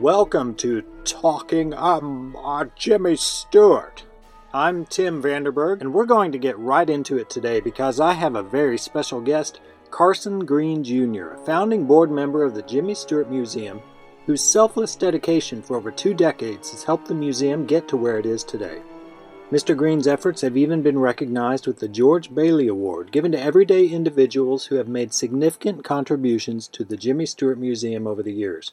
Welcome to Talking um, uh, Jimmy Stewart. I'm Tim Vanderberg, and we're going to get right into it today because I have a very special guest, Carson Green Jr., a founding board member of the Jimmy Stewart Museum, whose selfless dedication for over two decades has helped the museum get to where it is today. Mr. Green's efforts have even been recognized with the George Bailey Award, given to everyday individuals who have made significant contributions to the Jimmy Stewart Museum over the years.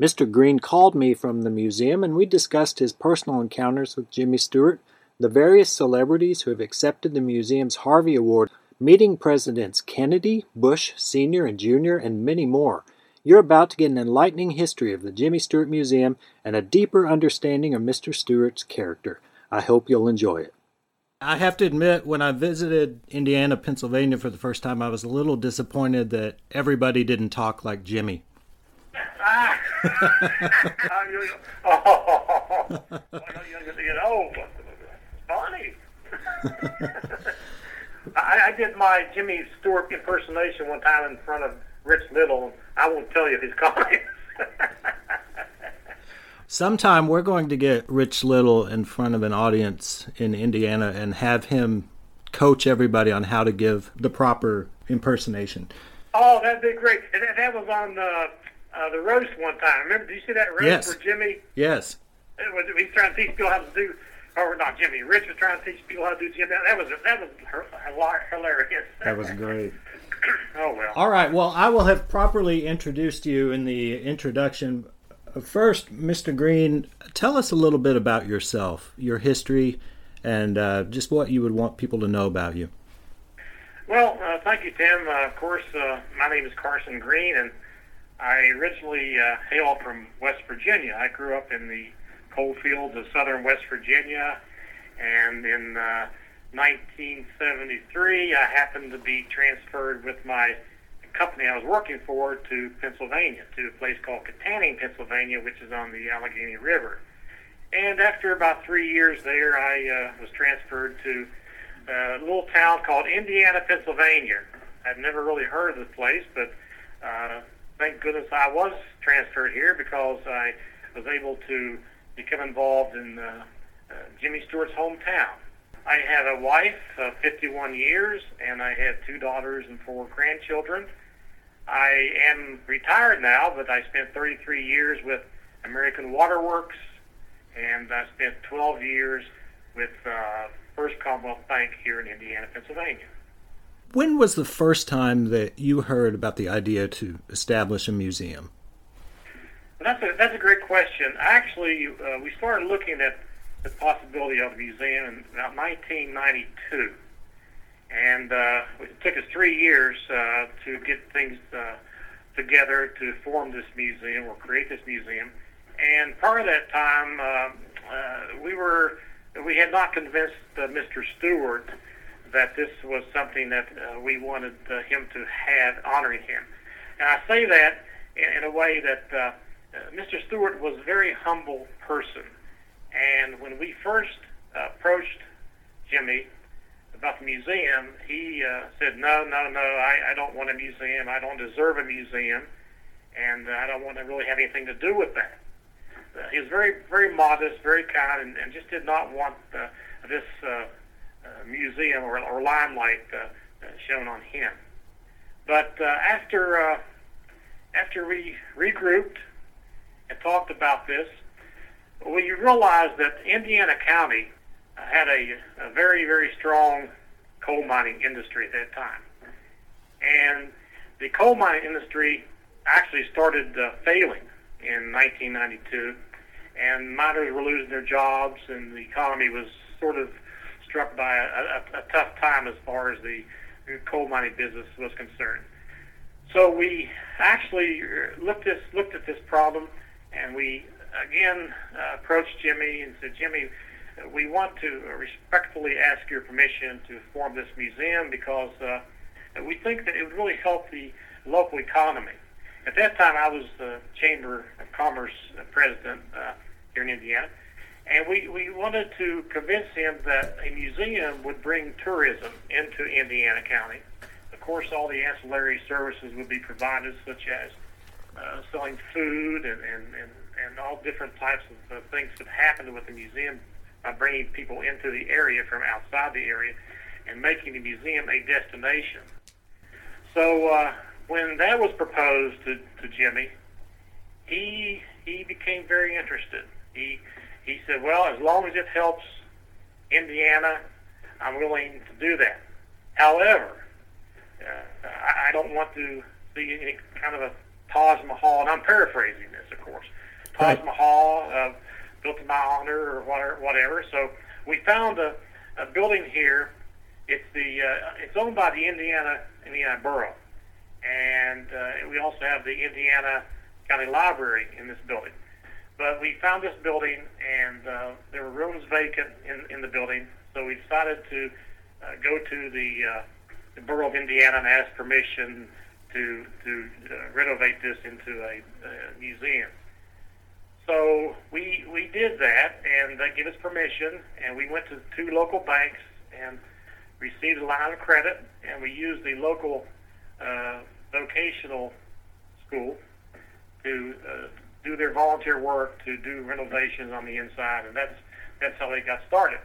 Mr. Green called me from the museum and we discussed his personal encounters with Jimmy Stewart, the various celebrities who have accepted the museum's Harvey Award, meeting Presidents Kennedy, Bush, Sr., and Jr., and many more. You're about to get an enlightening history of the Jimmy Stewart Museum and a deeper understanding of Mr. Stewart's character. I hope you'll enjoy it. I have to admit, when I visited Indiana, Pennsylvania for the first time, I was a little disappointed that everybody didn't talk like Jimmy. Ah. oh, you know, funny. I, I did my Jimmy Stewart impersonation one time in front of Rich Little. I won't tell you his comments. Sometime we're going to get Rich Little in front of an audience in Indiana and have him coach everybody on how to give the proper impersonation. Oh, that'd be great. And that, that was on uh, uh, the roast one time. Remember? Did you see that roast yes. for Jimmy? Yes. It was, he's trying to teach people how to do, or not Jimmy. Rich was trying to teach people how to do Jimmy. That was that was hilarious. That was great. oh well. All right. Well, I will have properly introduced you in the introduction First, Mr. Green, tell us a little bit about yourself, your history, and uh, just what you would want people to know about you. Well, uh, thank you, Tim. Uh, of course, uh, my name is Carson Green, and I originally uh, hail from West Virginia. I grew up in the coal fields of southern West Virginia, and in 1973, uh, I happened to be transferred with my company I was working for to Pennsylvania, to a place called Kittanning, Pennsylvania, which is on the Allegheny River. And after about three years there, I uh, was transferred to a little town called Indiana, Pennsylvania. I'd never really heard of this place, but uh, thank goodness I was transferred here because I was able to become involved in uh, uh, Jimmy Stewart's hometown. I have a wife of 51 years, and I have two daughters and four grandchildren. I am retired now, but I spent 33 years with American Waterworks, and I spent 12 years with uh, First Commonwealth Bank here in Indiana, Pennsylvania. When was the first time that you heard about the idea to establish a museum? That's a that's a great question. Actually, uh, we started looking at the possibility of a museum in about 1992 and uh, it took us three years uh, to get things uh, together to form this museum or create this museum. And part of that time, uh, uh, we were we had not convinced Mr. Stewart that this was something that uh, we wanted uh, him to have honoring him. And I say that in, in a way that uh, uh, Mr. Stewart was a very humble person. And when we first approached Jimmy about the museum, he uh, said, "No, no, no. I, I don't want a museum. I don't deserve a museum, and uh, I don't want to really have anything to do with that." He was very, very modest, very kind, and, and just did not want this museum or, or limelight uh, uh, shown on him. But uh, after uh, after we regrouped and talked about this, we realized that Indiana County had a, a very, very strong coal mining industry at that time. And the coal mining industry actually started uh, failing in 1992, and miners were losing their jobs, and the economy was sort of struck by a, a, a tough time as far as the coal mining business was concerned. So we actually looked this looked at this problem, and we again uh, approached Jimmy and said, Jimmy, we want to respectfully ask your permission to form this museum because uh, we think that it would really help the local economy. At that time, I was the Chamber of Commerce president uh, here in Indiana, and we, we wanted to convince him that a museum would bring tourism into Indiana County. Of course, all the ancillary services would be provided, such as uh, selling food and, and, and, and all different types of uh, things that happened with the museum by bringing people into the area from outside the area and making the museum a destination. So uh, when that was proposed to, to Jimmy, he he became very interested. He he said, "Well, as long as it helps Indiana, I'm willing to do that." However, uh, I, I don't want to see any kind of a Taj Mahal, and I'm paraphrasing this, of course. Taj right. Mahal uh, built in my honor or whatever. whatever. So we found a, a building here. It's the uh, it's owned by the Indiana Indiana Borough, and uh, we also have the Indiana County Library in this building. But we found this building, and uh, there were rooms vacant in, in the building, so we decided to uh, go to the, uh, the Borough of Indiana and ask permission to to uh, renovate this into a, a museum. So we we did that, and they gave us permission, and we went to two local banks and received a line of credit, and we used the local uh, vocational school to uh, do their volunteer work to do renovations on the inside, and that's that's how they got started.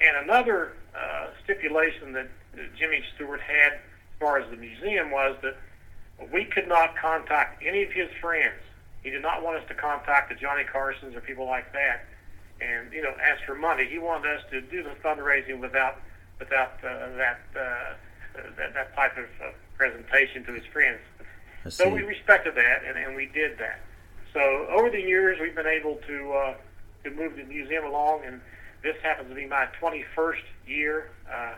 And another uh, stipulation that Jimmy Stewart had as far as the museum was that we could not contact any of his friends. He did not want us to contact the Johnny Carsons or people like that, and you know, ask for money. He wanted us to do the fundraising without without uh, that, uh, that that type of uh, presentation to his friends. So we respected that, and, and we did that. So over the years, we've been able to uh, to move the museum along, and this happens to be my 21st year. Uh,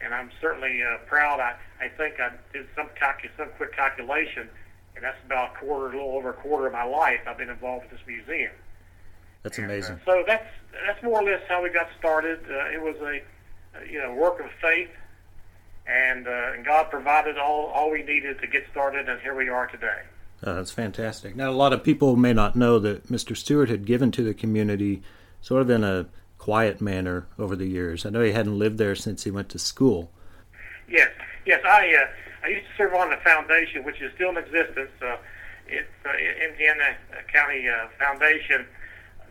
and I'm certainly uh, proud. I, I think I did some calcu- some quick calculation, and that's about a quarter, a little over a quarter of my life I've been involved with this museum. That's amazing. And, uh, so that's that's more or less how we got started. Uh, it was a you know work of faith, and uh, and God provided all all we needed to get started, and here we are today. Uh, that's fantastic. Now, a lot of people may not know that Mr. Stewart had given to the community sort of in a quiet manner over the years. I know he hadn't lived there since he went to school. Yes, yes. I uh, I used to serve on the foundation, which is still in existence. Uh, it's uh, Indiana County uh, Foundation.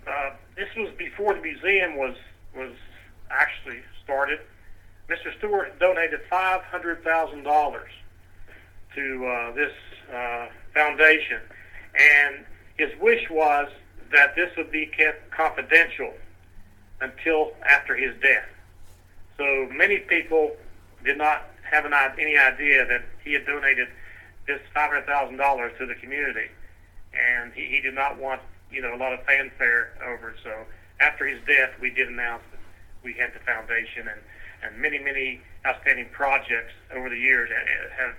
Uh, this was before the museum was was actually started. Mr. Stewart donated five hundred thousand dollars to uh, this uh, foundation, and his wish was that this would be kept confidential until after his death. So many people did not have an, any idea that he had donated this $500,000 to the community, and he, he did not want you know a lot of fanfare over it. So after his death, we did announce that we had the foundation, and and many many outstanding projects over the years have have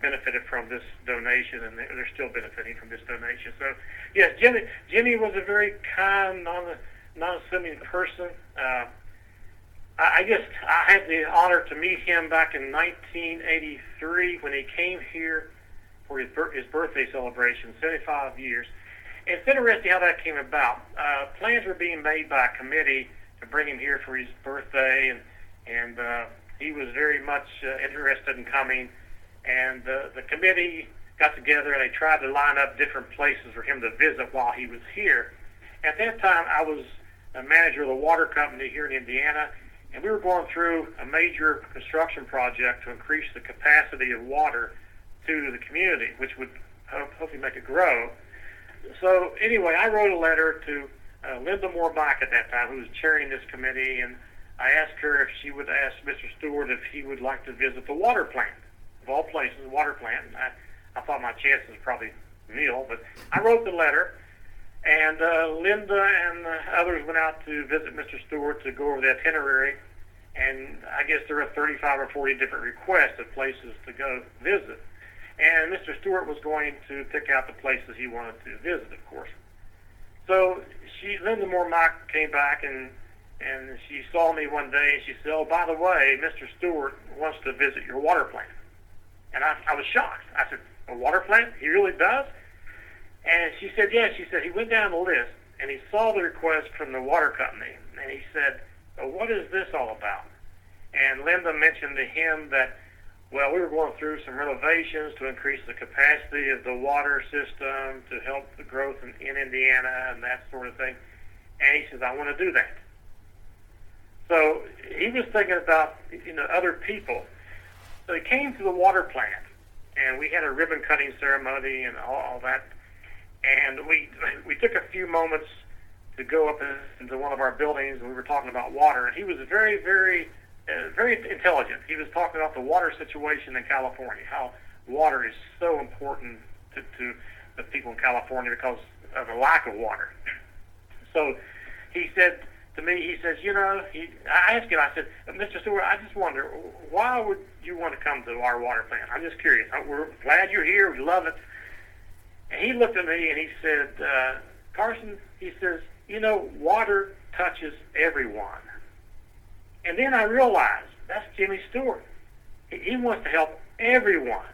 benefited from this donation, and they're still benefiting from this donation. So, yes, Jimmy Jimmy was a very kind, non non-assuming person. Uh, I, I just I had the honor to meet him back in 1983 when he came here for his, his birthday celebration, 75 years. It's interesting how that came about. Uh, plans were being made by a committee to bring him here for his birthday, and and uh, he was very much uh, interested in coming. And uh, the committee got together and they tried to line up different places for him to visit while he was here. At that time, I was a manager of the water company here in Indiana, and we were going through a major construction project to increase the capacity of water to the community, which would hopefully make it grow. So anyway, I wrote a letter to uh, Linda Moorbach at that time, who was chairing this committee, and I asked her if she would ask Mr. Stewart if he would like to visit the water plant, of all places, the water plant. And I, I thought my chances were probably nil, but I wrote the letter, and uh, Linda and uh, others went out to visit Mr. Stewart to go over the itinerary. And I guess there were 35 or 40 different requests of places to go visit. And Mr. Stewart was going to pick out the places he wanted to visit, of course. So she, Linda Moore-Mock came back and and she saw me one day and she said, "Oh, by the way, Mr. Stewart wants to visit your water plant." And I, I was shocked. I said, "A water plant? He really does?" And she said, yeah. She said he went down the list and he saw the request from the water company, and he said, well, what is this all about? And Linda mentioned to him that, well, we were going through some renovations to increase the capacity of the water system to help the growth in, in Indiana and that sort of thing. And he says, I want to do that. So he was thinking about you know other people. So he came to the water plant, and we had a ribbon cutting ceremony and all, all that. And we we took a few moments to go up into one of our buildings, and we were talking about water. And he was very, very, uh, very intelligent. He was talking about the water situation in California, how water is so important to, to the people in California because of the lack of water. So he said to me, he says, you know, he, I asked him, I said, Mr. Stewart, I just wonder, why would you want to come to our water plant? I'm just curious. We're glad you're here. We love it. And he looked at me and he said, uh, Carson, he says, you know, water touches everyone. And then I realized that's Jimmy Stewart. He, he wants to help everyone.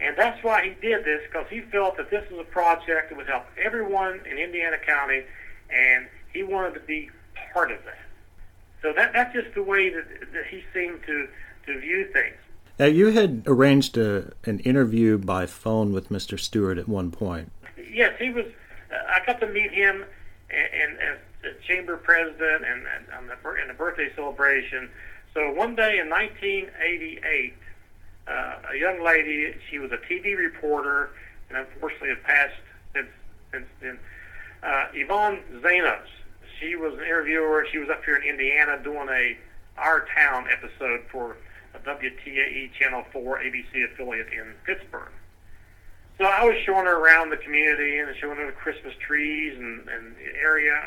And that's why he did this, because he felt that this was a project that would help everyone in Indiana County, and he wanted to be part of that. So that, that's just the way that, that he seemed to, to view things. Now, you had arranged a, an interview by phone with Mr. Stewart at one point. Yes, he was. Uh, I got to meet him and, as chamber president and, and on the in the birthday celebration. So one day in 1988, uh, a young lady, she was a TV reporter, and unfortunately had passed since since then. Uh, Yvonne Zanos she was an interviewer. She was up here in Indiana doing a Our Town episode for a WTAE Channel 4 ABC affiliate in Pittsburgh. So I was showing her around the community and showing her the Christmas trees and, and the area.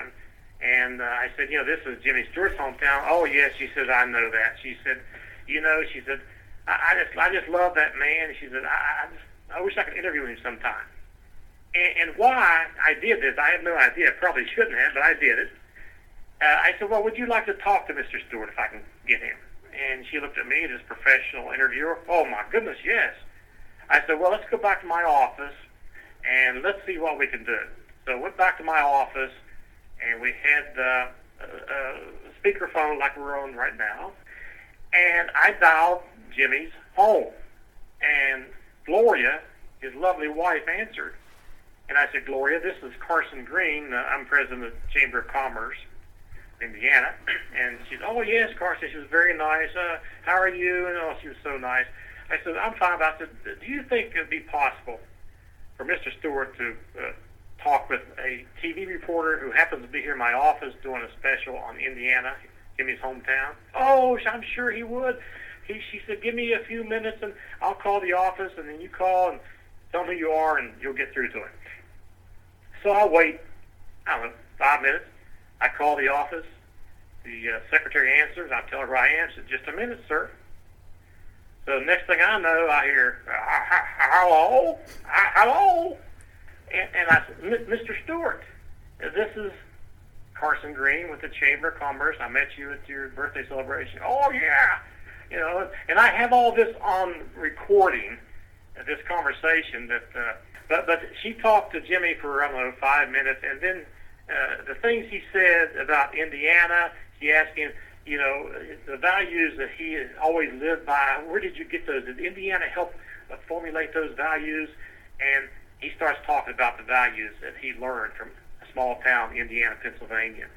And, uh, I said, you know, this is Jimmy Stewart's hometown. Oh, yes, she said, I know that. She said, you know, she said, I, I just I just love that man. She said, I, I just I wish I could interview him sometime. And, and why I did this, I have no idea. Probably shouldn't have, but I did it. Uh, I said, well, would you like to talk to Mr. Stewart if I can get him? And she looked at me, this professional interviewer. Oh, my goodness, yes. I said, well, let's go back to my office and let's see what we can do. So I went back to my office and we had uh, a, a speakerphone like we're on right now. And I dialed Jimmy's home. And Gloria, his lovely wife, answered. And I said, Gloria, this is Carson Green. Uh, I'm president of the Chamber of Commerce, Indiana. And she said, oh, yes, Carson. She was very nice. Uh, how are you? And oh, she was so nice. I said, I'm fine. I said, do you think it would be possible for Mr. Stewart to uh, talk with a TV reporter who happens to be here in my office doing a special on Indiana, Jimmy's hometown? Oh, I'm sure he would. He, she said, give me a few minutes and I'll call the office and then you call and tell me who you are and you'll get through to him. So I'll wait, I don't know, five minutes. I call the office. The uh, secretary answers. I tell her I said, just a minute, sir. So the next thing I know, I hear, hello, hello. And, and I said, Mr. Stewart, this is Carson Green with the Chamber of Commerce. I met you at your birthday celebration. Oh, yeah. You know, and I have all this on recording, this conversation that, uh, but, but she talked to Jimmy for, I don't know, five minutes, and then uh, the things he said about Indiana, she asked him, you know, the values that he has always lived by. Where did you get those? Did Indiana help formulate those values? And he starts talking about the values that he learned from a small town, Indiana, Pennsylvania.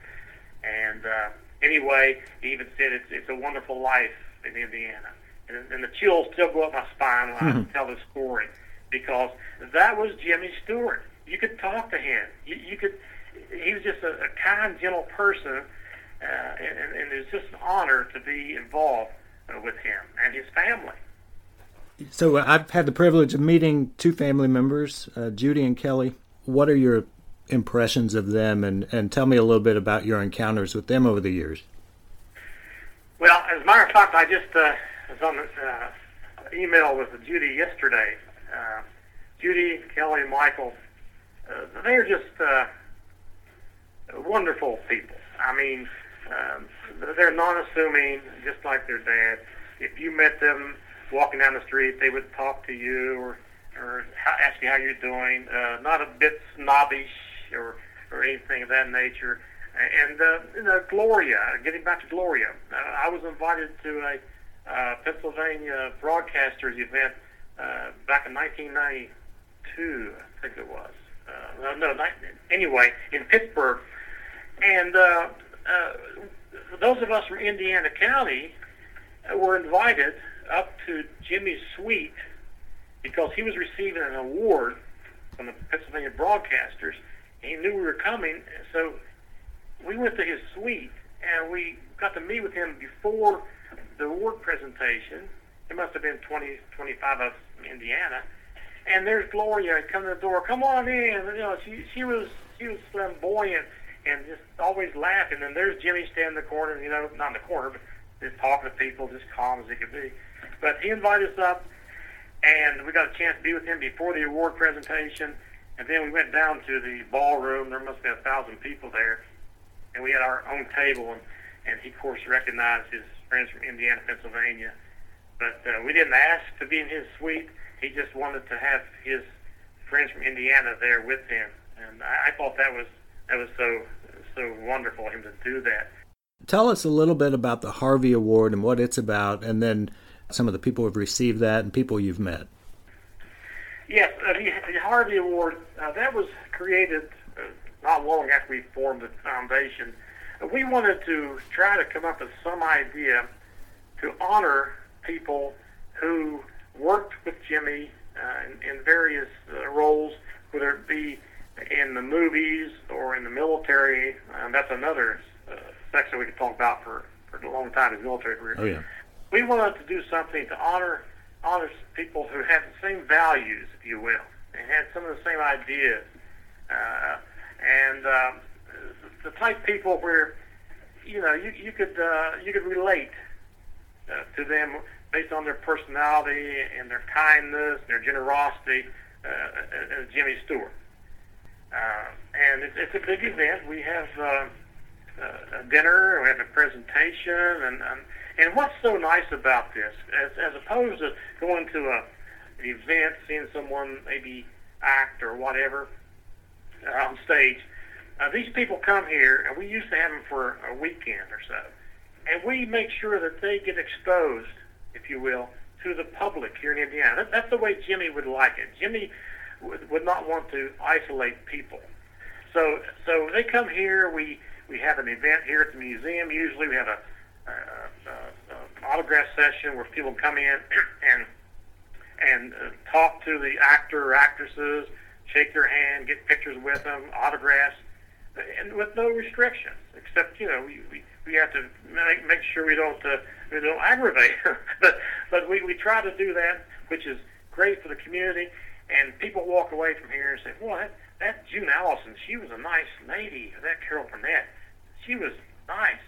And uh, anyway, he even said it's, it's a wonderful life in Indiana. And, and the chills still go up my spine when I mm-hmm. tell the story because that was Jimmy Stewart. You could talk to him. You, you could. He was just a, a kind, gentle person uh, and, and was just an honor to be involved uh, with him and his family. So uh, I've had the privilege of meeting two family members, uh, Judy and Kelly. What are your impressions of them, and, and tell me a little bit about your encounters with them over the years? Well, as a matter of fact, I just uh, was on this uh, email with Judy yesterday. Uh, Judy, Kelly, and Michael, they're just uh, wonderful people. I mean, um, they're non-assuming, just like their dad. If you met them walking down the street, they would talk to you or or ask you how you're doing. Uh, not a bit snobbish or or anything of that nature. And uh, you know, Gloria, getting back to Gloria, uh, I was invited to a uh, Pennsylvania broadcasters event uh, back in 1992, I think it was, uh, no, not, anyway, in Pittsburgh. And uh, uh, those of us from Indiana County were invited up to Jimmy's suite because he was receiving an award from the Pennsylvania broadcasters. He knew we were coming, so we went to his suite and we got to meet with him before the award presentation. There must have been 20, 25 of us from Indiana. And there's Gloria coming to the door. Come on in. You know, she she was she was flamboyant and just always laughing. And there's Jimmy standing in the corner. You know, not in the corner, but just talking to people, just calm as he could be. But he invited us up, and we got a chance to be with him before the award presentation. And then we went down to the ballroom. There must be a thousand people there, and we had our own table. And and he of course recognized his friends from Indiana, Pennsylvania. But uh, we didn't ask to be in his suite. He just wanted to have his friends from Indiana there with him, and I, I thought that was that was so so wonderful of him to do that. Tell us a little bit about the Harvey Award and what it's about, and then some of the people who've received that and people you've met. Yes, uh, the, the Harvey Award uh, that was created uh, not long after we formed the foundation. Uh, we wanted to try to come up with some idea to honor people who worked with Jimmy uh, in, in various uh, roles, whether it be in the movies or in the military. Um, that's another uh, section we could talk about for, for a long time, his military career. Oh, yeah. We wanted to do something to honor honor people who had the same values, if you will, and had some of the same ideas. Uh, and um, the type people where, you know, you, you could uh, you could relate uh, to them based on their personality and their kindness, their generosity, uh, as Jimmy Stewart. Uh, and it's, it's a big event. We have uh, uh, a dinner, we have a presentation, and, and and what's so nice about this, as, as opposed to going to a, an event, seeing someone maybe act or whatever uh, on stage, uh, these people come here, and we used to have them for a weekend or so, and we make sure that they get exposed, if you will, to the public here in Indiana. That, that's the way Jimmy would like it. Jimmy would, would not want to isolate people. So, so they come here. We we have an event here at the museum. Usually, we have a, a, a, a autograph session where people come in and and uh, talk to the actor or actresses, shake their hand, get pictures with them, autographs, and with no restrictions. Except, you know, we we, we have to make, make sure we don't uh, don't aggravate. but but we we try to do that, which is great for the community. And people walk away from here and say, "Boy, that, that June Allyson, she was a nice lady. That Carol Burnett, she was nice."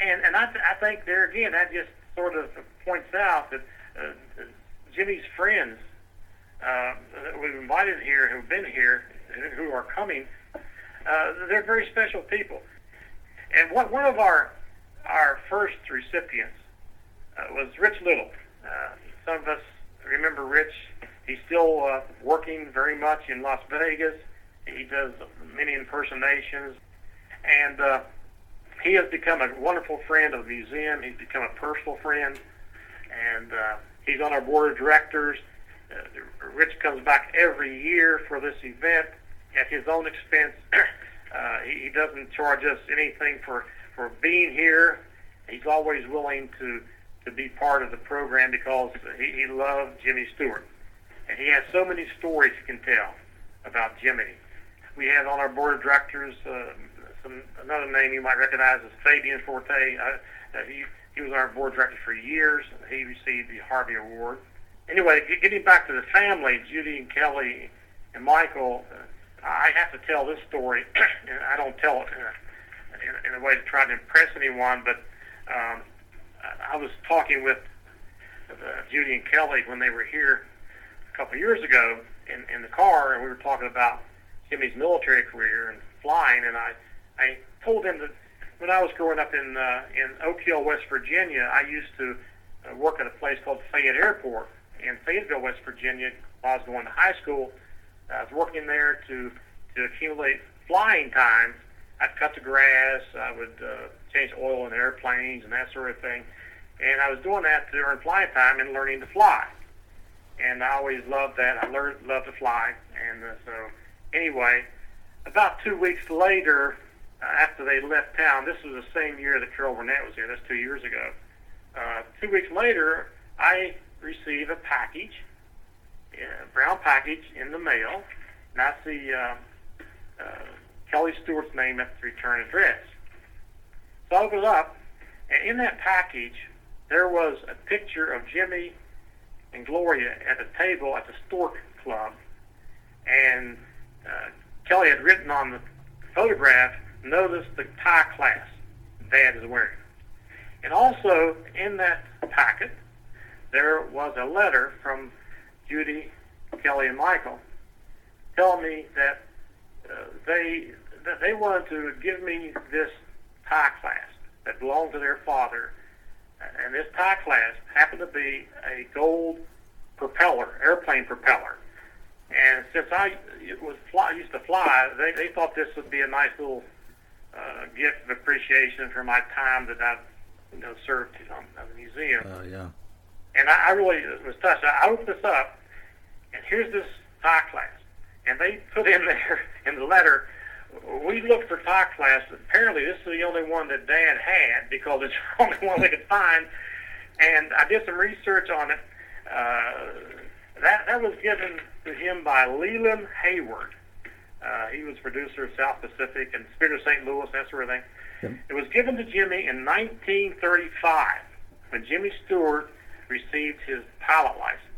And and I, th- I think there again, that just sort of points out that uh, Jimmy's friends uh, that we've invited here, who've been here, who are coming, uh, they're very special people. And what, one of our our first recipients uh, was Rich Little. Uh, some of us remember Rich. He's still uh, working very much in Las Vegas. He does many impersonations, and uh, he has become a wonderful friend of the museum. He's become a personal friend, and uh, he's on our board of directors. Uh, Rich comes back every year for this event at his own expense. uh, he, he doesn't charge us anything for, for being here. He's always willing to, to be part of the program because he, he loved Jimmy Stewart. And he has so many stories he can tell about Jimmy. We have on our board of directors uh, some, another name you might recognize is Fabian Forte. Uh, uh, he, he was our board director for years. He received the Harvey Award. Anyway, getting back to the family, Judy and Kelly and Michael, uh, I have to tell this story, and I don't tell it in a, way to try to impress anyone, but um, I was talking with uh, Judy and Kelly when they were here a couple years ago in, in the car, and we were talking about Jimmy's military career and flying, and I, I told them that when I was growing up in uh, in Oak Hill, West Virginia, I used to uh, work at a place called Fayette Airport in Fayetteville, West Virginia. While I was going to high school, I was working there to to accumulate flying time. I'd cut the grass, I would uh, change oil in airplanes and that sort of thing. And I was doing that earn flying time and learning to fly. And I always loved that. I learned loved to fly, and uh, so anyway, about two weeks later, uh, after they left town, this was the same year that Carol Burnett was here. That's two years ago. Uh, two weeks later, I receive a package, a brown package in the mail, and I see uh, uh, Kelly Stewart's name at the return address. So I open it up, and in that package, there was a picture of Jimmy and Gloria at a table at the Stork Club, and uh, Kelly had written on the photograph, notice the tie class Dad is wearing. And also in that packet, there was a letter from Judy, Kelly, and Michael telling me that they they wanted to give me this tie class that belonged to their father, and this tie class happened to be a gold propeller, airplane propeller. And since I was fly, used to fly, they, they thought this would be a nice little uh, gift of appreciation for my time that I've you know served um, at the museum. Oh yeah. And I, I really was touched. I opened this up, and here's this tie class, and they put in there in the letter. We looked for tie class. Apparently, this is the only one that Dad had because it's the only one we could find. And I did some research on it. Uh, that that was given to him by Leland Hayward. Uh, he was producer of South Pacific and Spirit of St. Louis, that sort of thing. Yep. It was given to Jimmy in 1935 when Jimmy Stewart received his pilot license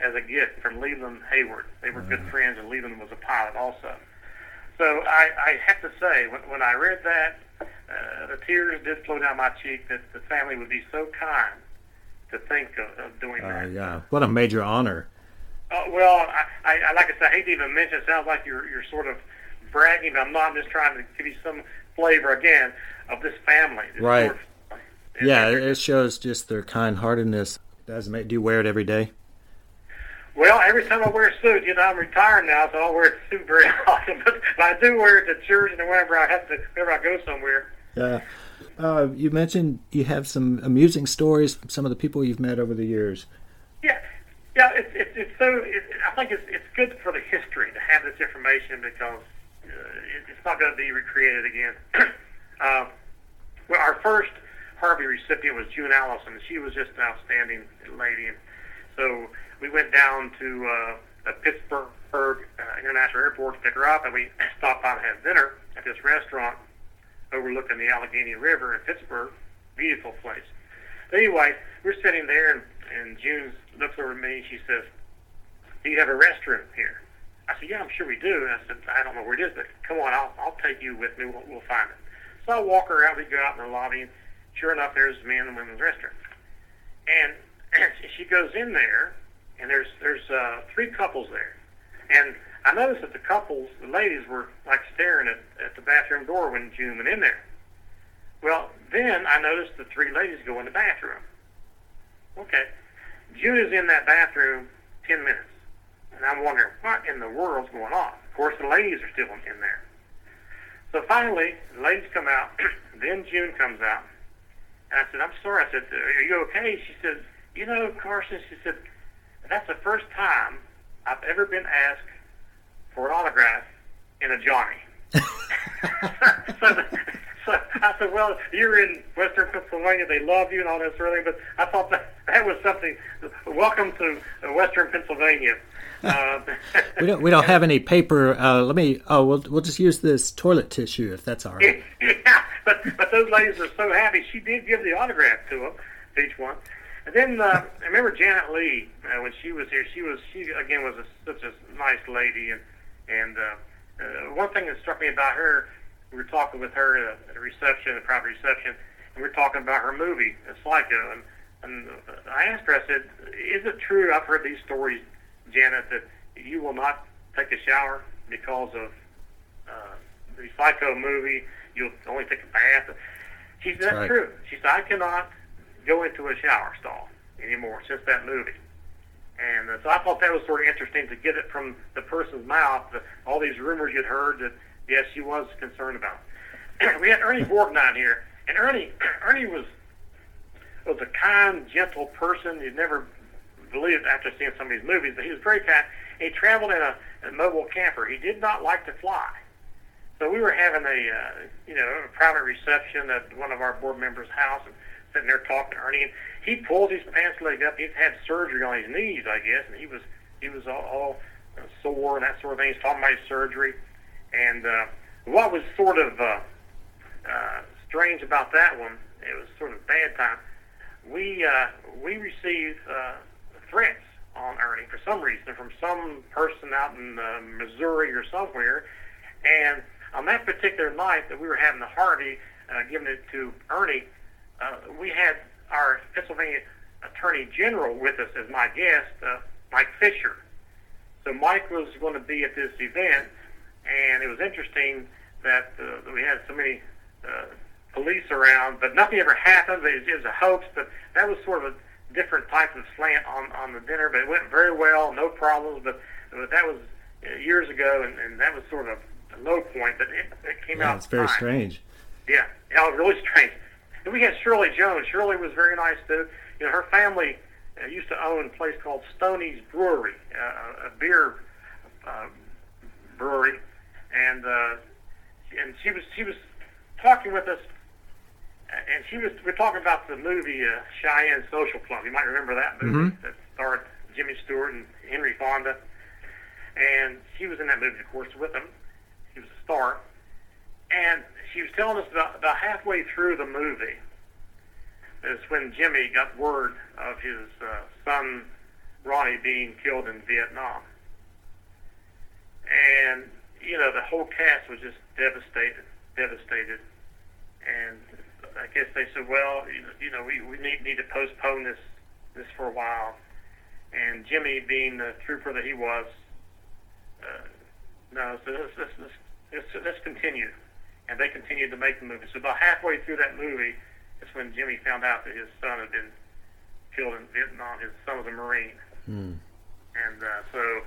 as a gift from Leland Hayward. They were good friends, and Leland was a pilot also. So I, I have to say, when, when I read that, uh, the tears did flow down my cheek that the family would be so kind to think of, of doing uh, that. Yeah, what a major honor. Uh, well, I, I, like I said, I hate to even mention. It sounds like you're you're sort of bragging. But I'm not. I'm just trying to give you some flavor again of this family. This right. yeah, it shows just their kind-heartedness. Does make do you wear it every day? Well, every time I wear a suit, you know, I'm retired now, so I don't wear a suit very often. But, but I do wear it to church and whenever I have to, whenever I go somewhere. Yeah. Uh, you mentioned you have some amusing stories from some of the people you've met over the years. Yeah, yeah, it's it's, it's so. It, I think it's it's good for the history to have this information because uh, it, it's not going to be recreated again. uh, well, our first Harvey recipient was June Allyson. She was just an outstanding lady, and so we went down to uh, Pittsburgh uh, International Airport to pick her up, and we stopped by and had dinner at this restaurant overlooking the Allegheny River in Pittsburgh. Beautiful place. But anyway, we're sitting there, and and June looks over at me. And she says, "Do you have a restroom here?" I said, "Yeah, I'm sure we do." And I said, "I don't know where it is, but come on, I'll I'll take you with me. We'll, we'll find it." So I walk her out. We go out in the lobby, and sure enough, there's the men and women's restroom. And she goes in there, and there's there's uh, three couples there, and I noticed that the couples, the ladies, were like staring at, at the bathroom door when June went in there. Well, then I noticed the three ladies go in the bathroom. Okay. June is in that bathroom 10 minutes. And I'm wondering, what in the world's going on? Of course, the ladies are still in there. So finally, the ladies come out. then June comes out. And I said, I'm sorry. I said, are you okay? She said, you know, Carson, she said, that's the first time I've ever been asked for an autograph in a Johnny. so, so I said, well, you're in Western Pennsylvania. They love you and all that sort of thing. But I thought that, that was something. Welcome to Western Pennsylvania. Uh, we don't we don't have any paper. Uh, let me. Oh, we'll we'll just use this toilet tissue if that's all right. yeah, but but those ladies were so happy. She did give the autograph to them, to each one. And then uh, I remember Janet Leigh uh, when she was here. She was she again was a, such a nice lady, and and uh, uh, one thing that struck me about her we were talking with her at a reception, a private reception, and we were talking about her movie, Psycho. And, and I asked her, I said, is it true, I've heard these stories, Janet, that you will not take a shower because of uh, the Psycho movie? You'll only take a bath. She said, that's, that's right. true. She said, I cannot go into a shower stall anymore since that movie. And uh, so I thought that was sort of interesting to get it from the person's mouth, the, all these rumors you'd heard that yes, she was concerned about. we had Ernie Borgnine here, and Ernie Ernie was was a kind, gentle person. You'd never believe it after seeing some of these movies, but he was very kind. He traveled in a, a mobile camper. He did not like to fly. So we were having a, uh, you know, a private reception at one of our board members' house and sitting there talking to Ernie. And he pulled his pants leg up. He'd had surgery on his knees, I guess, and he was he was all, all sore and that sort of thing. He's talking about his surgery. And uh, what was sort of uh, uh, strange about that one, it was sort of bad time. We uh, we received uh, threats on Ernie for some reason from some person out in uh, Missouri or somewhere, and on that particular night that we were having the Harvey, uh, giving it to Ernie, uh, we had our Pennsylvania Attorney General with us as my guest, uh, Mike Fisher. So Mike was going to be at this event, and it was interesting that uh, we had so many uh, police around, but nothing ever happened. It, it was a hoax, but that was sort of a different type of slant on on the dinner. But it went very well, no problems. But, but that was uh, years ago, and, and that was sort of a low point. But it, it came yeah, out. It's very fine. strange. Yeah, yeah, it was really strange. And we had Shirley Jones. Shirley was very nice too. You know, her family uh, used to own a place called Stoney's Brewery, uh, a beer uh, brewery, and uh, and she was she was talking with us, and she was we're talking about the movie uh, Cheyenne Social Club. You might remember that movie Mhm. that starred Jimmy Stewart and Henry Fonda, and she was in that movie, of course, with him. She was a star, and she was telling us about, about halfway through the movie is when Jimmy got word of his uh, son Ronnie being killed in Vietnam. And, you know, the whole cast was just devastated, devastated. And I guess they said, well, you know, we, we need, need to postpone this, this for a while. And Jimmy, being the trooper that he was, uh, no, so let's, let's, let's, let's, let's continue. And they continued to make the movie. So about halfway through that movie, is when Jimmy found out that his son had been killed in Vietnam. His son was a Marine. Hmm. And uh, so,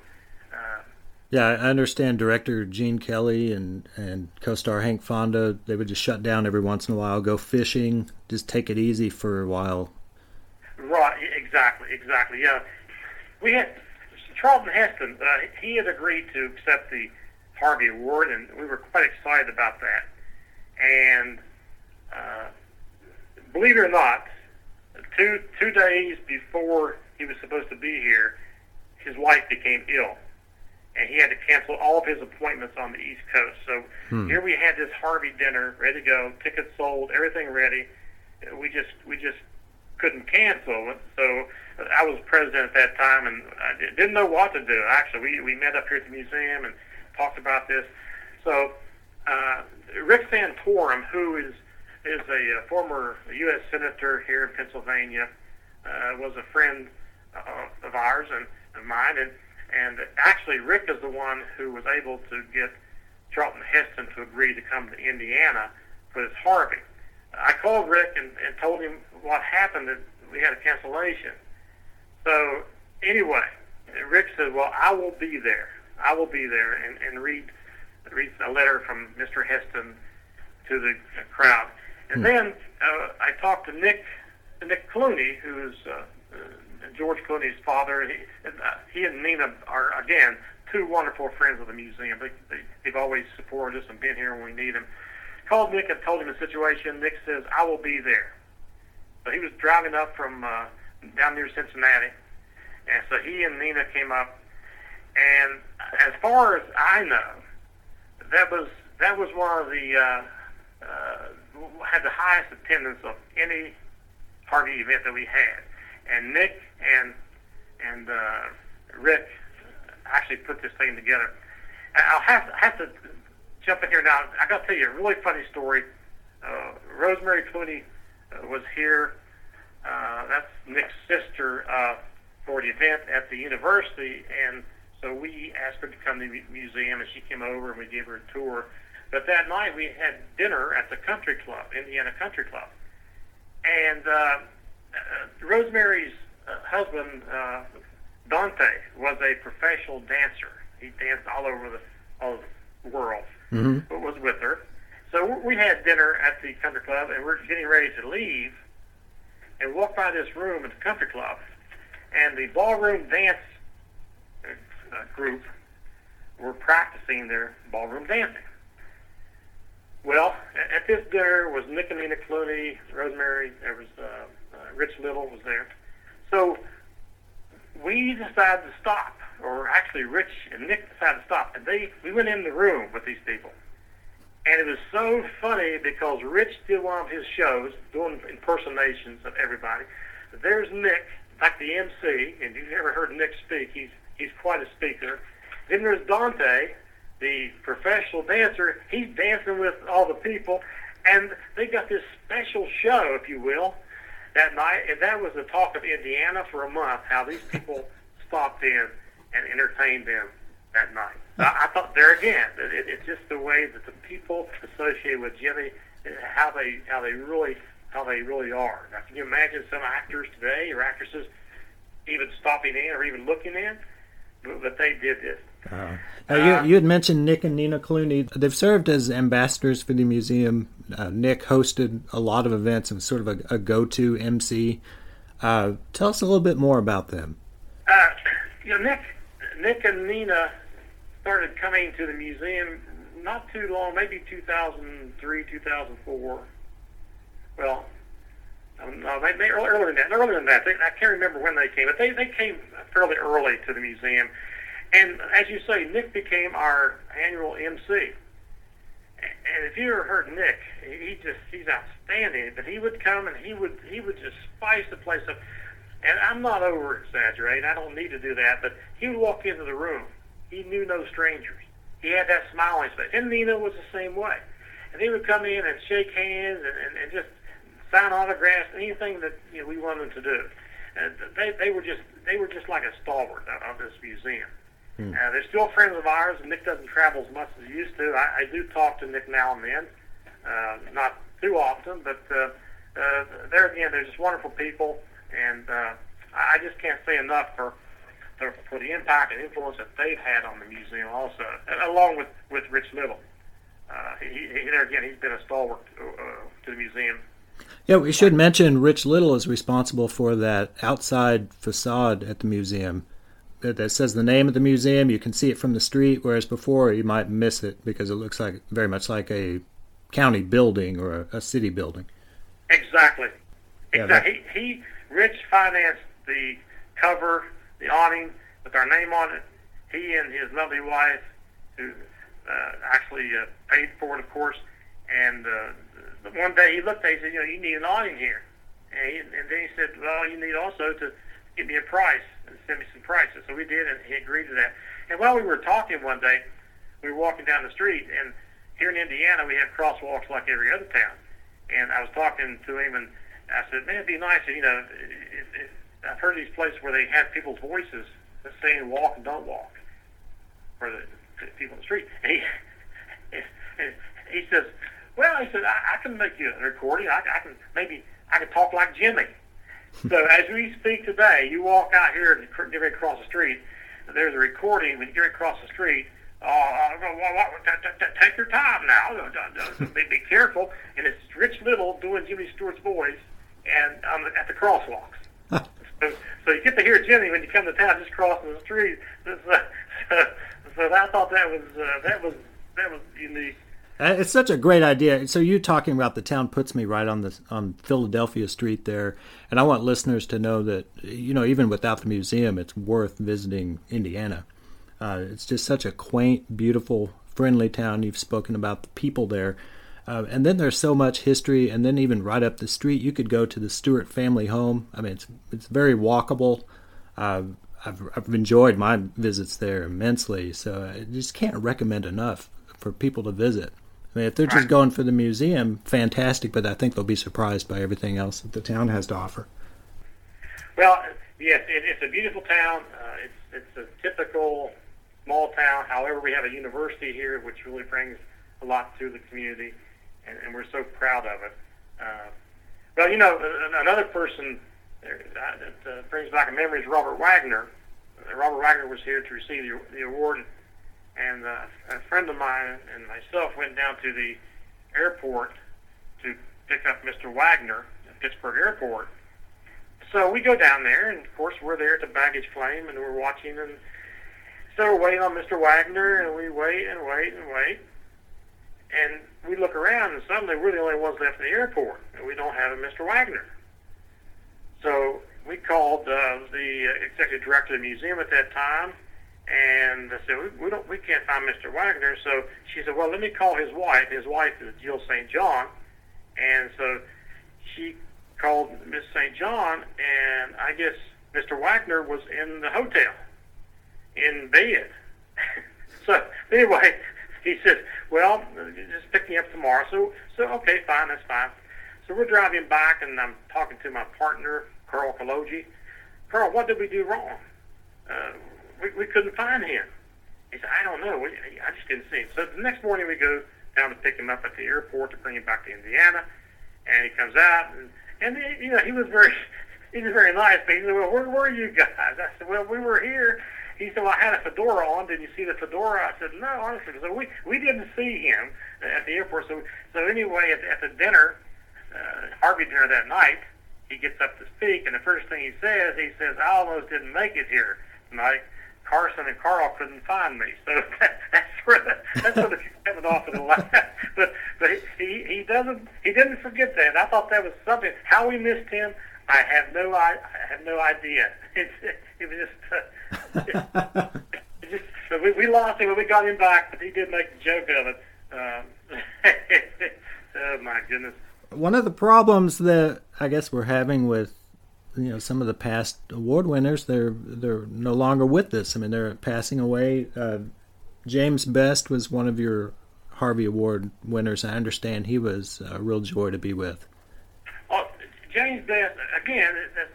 uh, Yeah, I understand director Gene Kelly and, and co star Hank Fonda, they would just shut down every once in a while, go fishing, just take it easy for a while. right, exactly, exactly. Yeah, we had Charlton Heston. Uh, he had agreed to accept the Harvey Award, and we were quite excited about that. And uh, believe it or not, two two days before he was supposed to be here, his wife became ill, and he had to cancel all of his appointments on the East Coast. So Hmm. here we had this Harvey dinner ready to go, tickets sold, everything ready. We just we just couldn't cancel it. So I was president at that time, and I didn't know what to do. Actually, we we met up here at the museum and talked about this. So uh, Rick Santorum, who is is a, former U.S. senator here in Pennsylvania, uh, was a friend uh, of ours and of mine, and and actually Rick is the one who was able to get Charlton Heston to agree to come to Indiana for this Harvey. I called Rick and, and told him what happened that we had a cancellation. So anyway, Rick said, "Well, I will be there. I will be there," and, and read read a letter from Mr. Heston to the crowd. And then uh, I talked to Nick Nick Clooney, who is uh, uh, George Clooney's father. He, and, uh, he and Nina are again two wonderful friends of the museum. They, they, they've always supported us and been here when we need them. Called Nick and told him the situation. Nick says, "I will be there." So he was driving up from uh, down near Cincinnati, and so he and Nina came up. And as far as I know, that was that was one of the uh, uh, had the highest attendance of any party event that we had. And Nick and and uh, Rick actually put this thing together. I'll have to, have to jump in here now. I got to tell you a really funny story. Uh, Rosemary Clooney uh, was here. Uh, that's Nick's sister uh, for the event at the university, and so we asked her to come to the museum, and she came over and we gave her a tour. But that night we had dinner at the country club, Indiana Country Club, and uh, uh, Rosemary's uh, husband uh, Dante was a professional dancer. He danced all over the all over the world. hmm But was with her. So we had dinner at the country club, and we're getting ready to leave, and walk by this room at the country club, and the ballroom dance uh, group were practicing their ballroom dancing. Well, at this dinner was Nick and Clooney, Rosemary, there was uh, uh, Rich Little was there. So we decided to stop, or actually Rich and Nick decided to stop, and they we went in the room with these people. And it was so funny because Rich did one of his shows doing impersonations of everybody. There's Nick, like the MC, and you've ever heard Nick speak, he's he's quite a speaker. Then there's Dante, the professional dancer. He's dancing with all the people, and they got this special show, if you will, that night. And that was the talk of Indiana for a month. How these people stopped in and entertained them that night. I, I thought there again, it, it's just the way that the people associated with Jimmy, eh, how they how they really how they really are. Now, can you imagine some actors today or actresses even stopping in or even looking in? But they did this. Uh, now you, you had mentioned Nick and Nina Clooney. They've served as ambassadors for the museum. Uh, Nick hosted a lot of events and was sort of a, a go-to MC. Uh, tell us a little bit more about them. Uh, you know, Nick, Nick and Nina started coming to the museum not too long, maybe 2003, 2004. Well, um, no, they, they earlier than that. Earlier than that, they, I can't remember when they came, but they they came fairly early to the museum. And as you say, Nick became our annual MC. And if you ever heard Nick, he just he's outstanding. But he would come and he would he would just spice the place up. And I'm not over exaggerating. I don't need to do that. But he would walk into the room. He knew no strangers. He had that his face. And Nina was the same way. And he would come in and shake hands and, and, and just sign autographs, anything that you know, we wanted them to do. And they, they were just they were just like a stalwart of this museum. Hmm. Uh, they're still friends of ours, Nick doesn't travel as much as he used to. I, I do talk to Nick now and then, uh, not too often, but uh, uh, there again, they're just wonderful people, and uh, I just can't say enough for, for for the impact and influence that they've had on the museum, also, along with with Rich Little. Uh, he, he, there again, he's been a stalwart uh, to the museum. Yeah, we should mention Rich Little is responsible for that outside facade at the museum that says the name of the museum. You can see it from the street, whereas before you might miss it because it looks like very much like a county building or a, a city building. Exactly. Yeah, exactly. He, he, Rich financed the cover, the awning with our name on it. He and his lovely wife, who uh, actually uh, paid for it, of course. And uh, one day he looked at it and said, "You know, you need an awning here." And, he, and then he said, "Well, you need also to give me a price." and send me some prices. So we did, and he agreed to that. And while we were talking one day, we were walking down the street, and here in Indiana, we have crosswalks like every other town. And I was talking to him, and I said, man, it'd be nice, if, you know, it, it, I've heard these places where they have people's voices saying walk and don't walk for the people in the street. And he, and he says, well, he said, I, I can make you a recording. I, I can maybe I can talk like Jimmy so as we speak today, you walk out here and get ready to cross the street. There's a recording when you get ready to cross the street. Uh, uh take your time now. be, be careful. And it's Rich Little doing Jimmy Stewart's voice, and um, at the crosswalks. so, so you get to hear Jimmy when you come to town, just crossing the street. So, so, so I thought that was uh, that was that was unique. Uh, it's such a great idea. So you talking about the town puts me right on the on Philadelphia Street there, and I want listeners to know that you know even without the museum, it's worth visiting Indiana. Uh, it's just such a quaint, beautiful, friendly town. You've spoken about the people there, uh, and then there's so much history. And then even right up the street, you could go to the Stewart family home. I mean, it's it's very walkable. Uh, I've I've enjoyed my visits there immensely. So I just can't recommend enough for people to visit. I mean, if they're just going for the museum, fantastic. But I think they'll be surprised by everything else that the town has to offer. Well, yes, it, it's a beautiful town. Uh, it's it's a typical small town. However, we have a university here, which really brings a lot to the community, and, and we're so proud of it. Uh, well, you know, another person that uh, brings back a memory is Robert Wagner. Robert Wagner was here to receive the, the award and uh, a friend of mine and myself went down to the airport to pick up Mr. Wagner at Pittsburgh Airport. So we go down there, and of course we're there at the baggage claim, and we're watching. And so we're waiting on Mr. Wagner, and we wait and wait and wait, and we look around, and suddenly we're the only ones left in the airport, and we don't have a Mr. Wagner. So we called uh, the executive director of the museum at that time, and I said, we, we don't, we can't find Mr. Wagner. So she said, well, let me call his wife. His wife is Jill St. John, and so she called Miss St. John, and I guess Mr. Wagner was in the hotel in bed. so anyway, he said, "Well, just pick me up tomorrow." So, so okay, fine, that's fine. So we're driving back, and I'm talking to my partner, Carl Kaloji. Carl, what did we do wrong? Uh, we, we couldn't find him. He said, I don't know. We, I just didn't see him. So the next morning we go down to pick him up at the airport to bring him back to Indiana, and he comes out, and and he, you know he was very he was very nice. But he said, "Well, where were you guys?" I said, "Well, we were here." He said, "Well, I had a fedora on. Did you see the fedora?" I said, "No, honestly." So we we didn't see him at the airport. So so anyway, at, at the dinner, uh, Harvey dinner that night, he gets up to speak, and the first thing he says, he says, "I almost didn't make it here tonight." Carson and Carl couldn't find me, so that's where the, that's where the coming off of the laugh. But but he he doesn't he didn't forget that. I thought that was something. How we missed him, I have no I, I have no idea. It, it, was just uh, just we, we lost him, but we got him back. But he did make a joke of it. Um, oh my goodness. One of the problems that I guess we're having with you know some of the past award winners they're they're no longer with us. I mean they're passing away. Uh, James Best was one of your Harvey Award winners. I understand he was a real joy to be with. Oh, James Best again.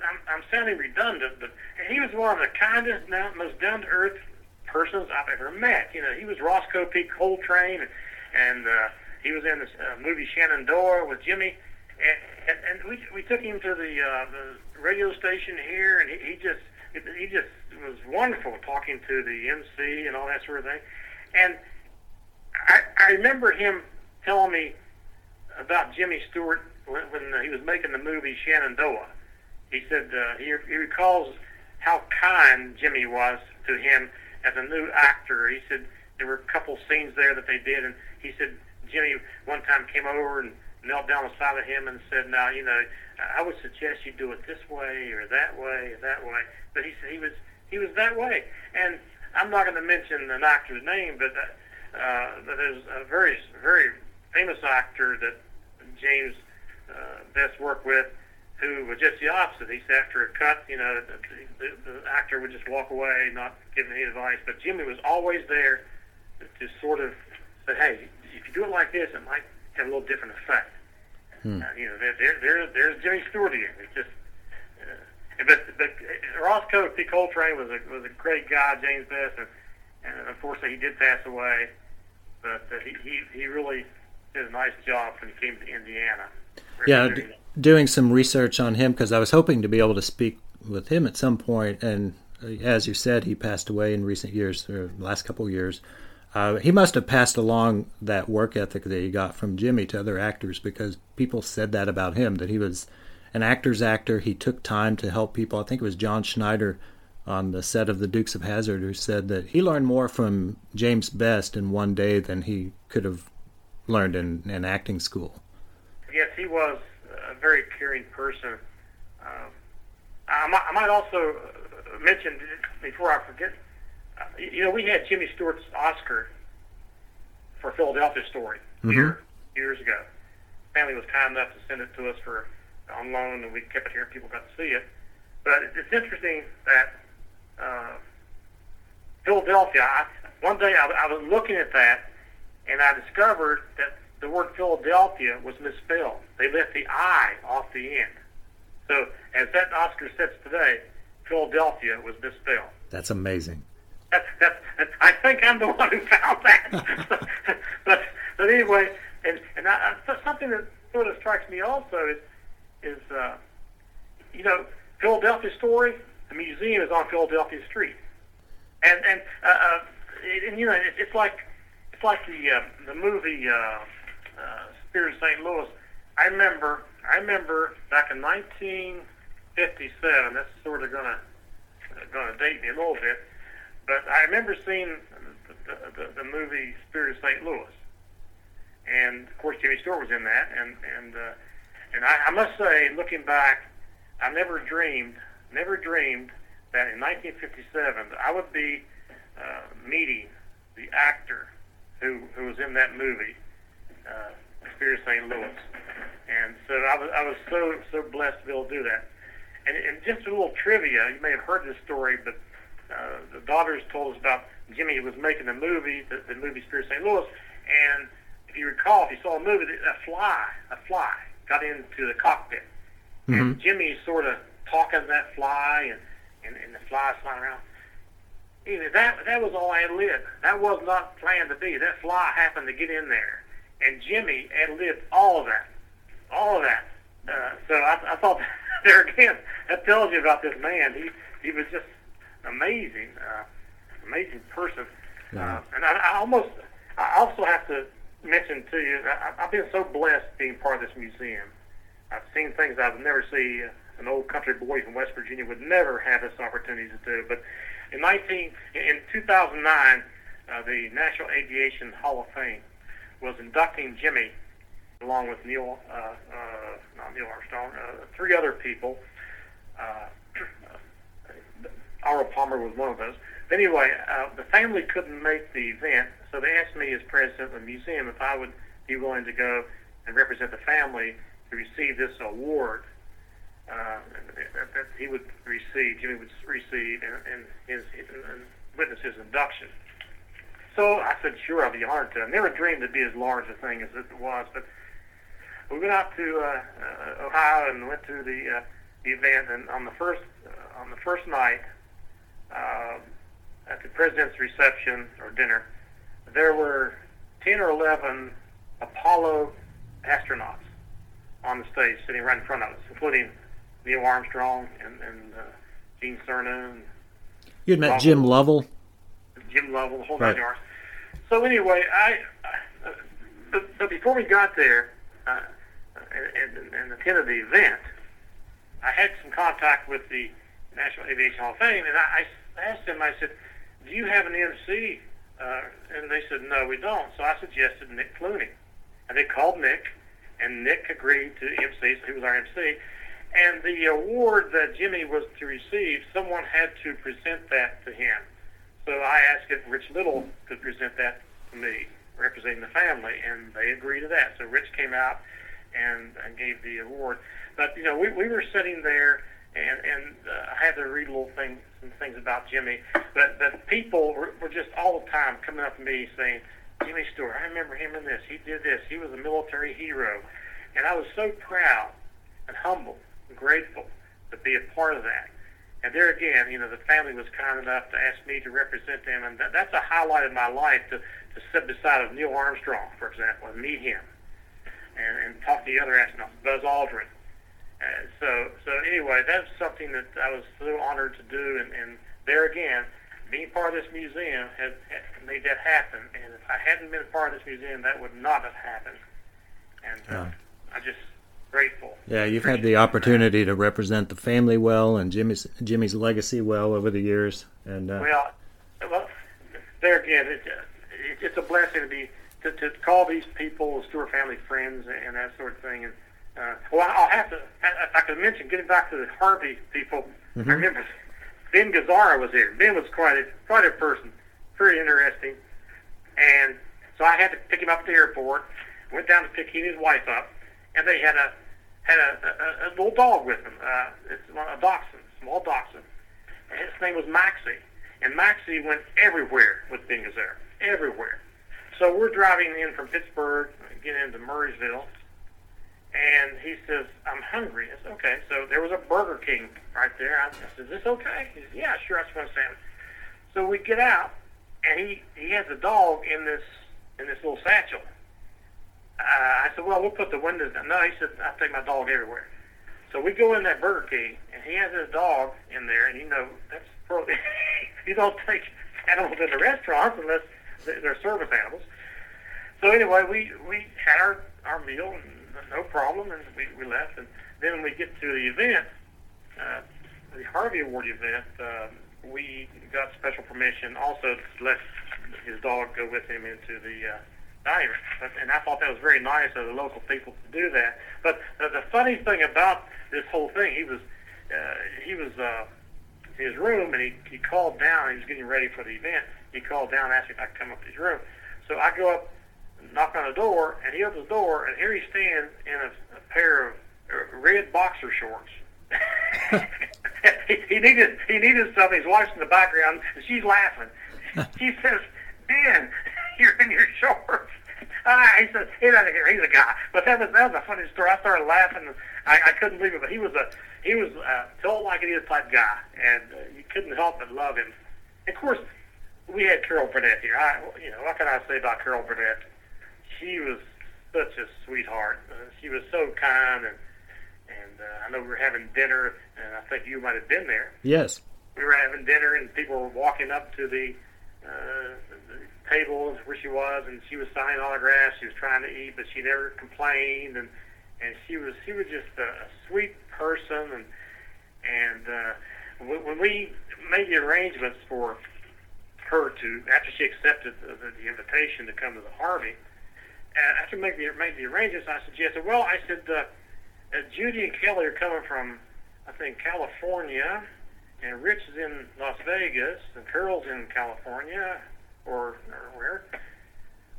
I'm, I'm sounding redundant, but he was one of the kindest, most down to earth persons I've ever met. You know, he was Roscoe P. Coltrane, and, and uh, he was in the uh, movie Shenandoah with Jimmy. And, and, we we took him to the uh, the radio station here, and he, he just he just was wonderful talking to the MC and all that sort of thing. And I, I remember him telling me about Jimmy Stewart when, when he was making the movie Shenandoah. He said uh, he, he recalls how kind Jimmy was to him as a new actor. He said there were a couple scenes there that they did, and he said Jimmy one time came over and knelt down beside of him and said, "Now, you know, I would suggest you do it this way or that way or that way." But he said he was he was that way, and I'm not going to mention an actor's name, but uh, uh, there's a very very famous actor that James uh, Best worked with who was just the opposite. He said after a cut, you know, the, the, the actor would just walk away, not giving any advice. But Jimmy was always there to sort of say, "Hey, if you do it like this, it might have a little different effect." Hmm. Uh, you know, there, there, there, there's Jimmy Stewart again. It's just, uh, but but Roscoe P. Coltrane was a was a great guy, James Best, and, and unfortunately he did pass away. But uh, he, he he really did a nice job when he came to Indiana. Yeah, d- doing some research on him because I was hoping to be able to speak with him at some point, and uh, as you said, he passed away in recent years, or last couple of years. Uh, he must have passed along that work ethic that he got from Jimmy to other actors because people said that about him that he was an actor's actor. He took time to help people. I think it was John Schneider on the set of The Dukes of Hazzard who said that he learned more from James Best in one day than he could have learned in, in acting school. Yes, he was a very caring person. Um, I, might, I might also mention before I forget you know, we had Jimmy Stewart's Oscar for Philadelphia Story mm-hmm. here years ago. Family was kind enough to send it to us for on loan, and we kept it here, and people got to see it. But it's interesting that uh, Philadelphia. I, one day I, I was looking at that, and I discovered that the word Philadelphia was misspelled. They left the I off the end. So as that Oscar sits today, Philadelphia was misspelled. That's amazing that's, that's, I think I'm the one who found that. but but anyway, and and I, something that sort of strikes me also is is uh, you know Philadelphia Story. The museum is on Philadelphia Street, and and uh, uh, and you know it, it's like it's like the uh, the movie uh, uh, Spirit of St. Louis. I remember I remember back in 1957. That's sort of gonna gonna date me a little bit but I remember seeing the, the, the movie Spirit of St. Louis, and of course Jimmy Stewart was in that, and and uh, and I, I must say, looking back, I never dreamed, never dreamed that in 1957 I would be uh, meeting the actor who who was in that movie, uh, Spirit of St. Louis, and so I was I was so so blessed to be able to do that. And, and just a little trivia, you may have heard this story, but uh, the daughters told us about Jimmy was making a movie, the, the movie Spirit of St. Louis, and if you recall, if you saw a movie, a fly, a fly got into the cockpit, mm-hmm. and Jimmy's sort of talking to that fly, and and, and the fly's flying around. Know, that that was all ad lib. That was not planned to be. That fly happened to get in there, and Jimmy ad libbed all of that, all of that. Uh, so I, I thought there again, that tells you about this man. He he was just amazing, uh, amazing person. Yeah. Uh, and I, I almost, I also have to mention to you, I, I've been so blessed being part of this museum. I've seen things I've never seen. An old country boy from West Virginia would never have this opportunity to do. But in 19, in 2009, uh, the National Aviation Hall of Fame was inducting Jimmy along with Neil, uh, uh, not Neil Armstrong, uh, three other people. Uh, Arnold Palmer was one of those. But anyway, uh, the family couldn't make the event, so they asked me as president of the museum if I would be willing to go and represent the family to receive this award uh, that, that he would receive, Jimmy would receive, and, and, his, and witness his induction. So I said, sure, I'll be honored to. I never dreamed it'd be as large a thing as it was, but we went out to uh, uh, Ohio and went to the, uh, the event, and on the first uh, on the first night, uh, at the president's reception or dinner, there were 10 or 11 Apollo astronauts on the stage sitting right in front of us, including Neil Armstrong and, and uh, Gene Cernan. You had met Jim Lovell? Jim Lovell, the whole right. nine yards. So anyway, I, uh, but, but before we got there uh, and, and, and attended the event, I had some contact with the National Aviation Hall of Fame, and I, I asked them, I said, do you have an MC? Uh, and they said, no, we don't. So I suggested Nick Clooney. And they called Nick, and Nick agreed to MC, so he was our MC. And the award that Jimmy was to receive, someone had to present that to him. So I asked if Rich Little could present that to me, representing the family, and they agreed to that. So Rich came out and, and gave the award. But, you know, we, we were sitting there and and uh, I had to read a little thing, some things about Jimmy. But but people were, were just all the time coming up to me saying, Jimmy Stewart, I remember him in this. He did this. He was a military hero, and I was so proud and humble and grateful to be a part of that. And there again, you know, the family was kind enough to ask me to represent them, and that, that's a highlight of my life to to sit beside of Neil Armstrong, for example, and meet him, and and talk to the other astronauts, Buzz Aldrin uh, so, so anyway, that's something that I was so honored to do, and, and there again, being part of this museum has, has made that happen. And if I hadn't been part of this museum, that would not have happened. And uh, I'm just grateful. Yeah, you've had the opportunity to represent the family well and Jimmy's Jimmy's legacy well over the years. And uh, well, well, there again, it, it, it's a blessing to be to, to call these people Stewart family friends and that sort of thing. And uh, well, I'll have to. If I could mention, getting back to the Harvey people, mm-hmm. I remember Ben Gazzara was here. Ben was quite a quite a person, very interesting, and so I had to pick him up at the airport. Went down to pick he and his wife up, and they had a had a, a, a little dog with them. Uh, it's a dachshund, small dachshund. And his name was Maxie, and Maxie went everywhere with Ben Gazzara, everywhere. So we're driving in from Pittsburgh, getting into Murrysville, and he says, I'm hungry. I said, okay. So there was a Burger King right there. I said, is this okay? He said, yeah, sure, I just want a sandwich. So we get out, and he, he has a dog in this in this little satchel. Uh, I said, well, we'll put the windows down. No, he said, I take my dog everywhere. So we go in that Burger King, and he has his dog in there, and you know, that's probably, you don't take animals into restaurants unless they're service animals. So anyway, we, we had our, our meal, and no problem, and we, we left. And then when we get to the event, uh, the Harvey Award event, uh, we got special permission also to let his dog go with him into the uh, room. And I thought that was very nice of the local people to do that. But uh, the funny thing about this whole thing, he was uh, he was uh, in his room and he, he called down. He was getting ready for the event. He called down and asked if I could come up to his room. So I go up, knock on the door, and he opens the door, and here he stands in a, a pair of uh, red boxer shorts. he, he needed he needed something. His wife's in the background, and she's laughing. She says, "Ben, you're in your shorts." Ah, he said, "He doesn't care. He's a guy." But that was that was a funny story. I started laughing. I, I couldn't believe it. But he was a he was a told like it is type guy, and uh, you couldn't help but love him. Of course, we had Carol Burnett here. I, you know, what can I say about Carol Burnett? She was such a sweetheart. Uh, she was so kind, and and uh, I know we were having dinner, and I think you might have been there. Yes. We were having dinner, and people were walking up to the, uh, the table where she was, and she was signing autographs. She was trying to eat, but she never complained, and and she was she was just a, a sweet person, and and uh, when, when we made the arrangements for her to after she accepted the, the, the invitation to come to the Harvey. Uh, after making the, made the arrangements, I suggested, well, I said, uh, uh, Judy and Kelly are coming from, I think, California, and Rich is in Las Vegas, and Carol's in California, or, or where.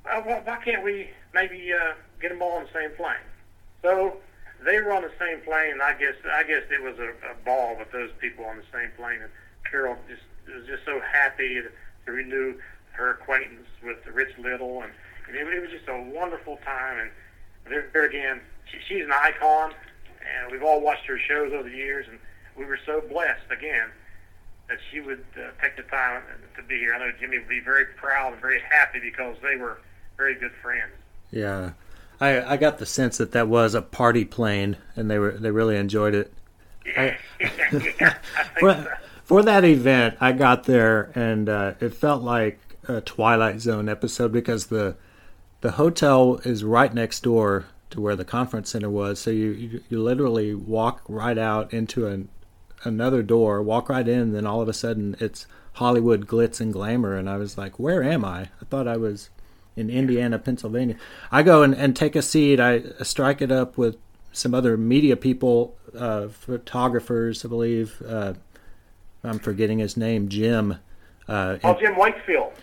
Uh, well, why can't we maybe uh, get them all on the same plane? So they were on the same plane, and I guess I guess it was a, a ball with those people on the same plane. And Carol just was just so happy to, to renew her acquaintance with Rich Little, and, and it, it was just a wonderful time. And there, there again, she, she's an icon, and we've all watched her shows over the years, and we were so blessed again that she would uh, take the time to be here. I know Jimmy would be very proud and very happy because they were very good friends. Yeah, I I got the sense that that was a party plane, and they were they really enjoyed it. Yeah, yeah, for, so. for that event, I got there, and uh, it felt like a Twilight Zone episode because the the hotel is right next door to where the conference center was. So you you, you literally walk right out into an another door, walk right in, and then all of a sudden it's Hollywood glitz and glamour, and I was like, where am I? I thought I was in Indiana, Pennsylvania. I go and, and take a seat. I strike it up with some other media people, uh, photographers, I believe. Uh, I'm forgetting his name, Jim. Uh, oh, Jim Wakefield.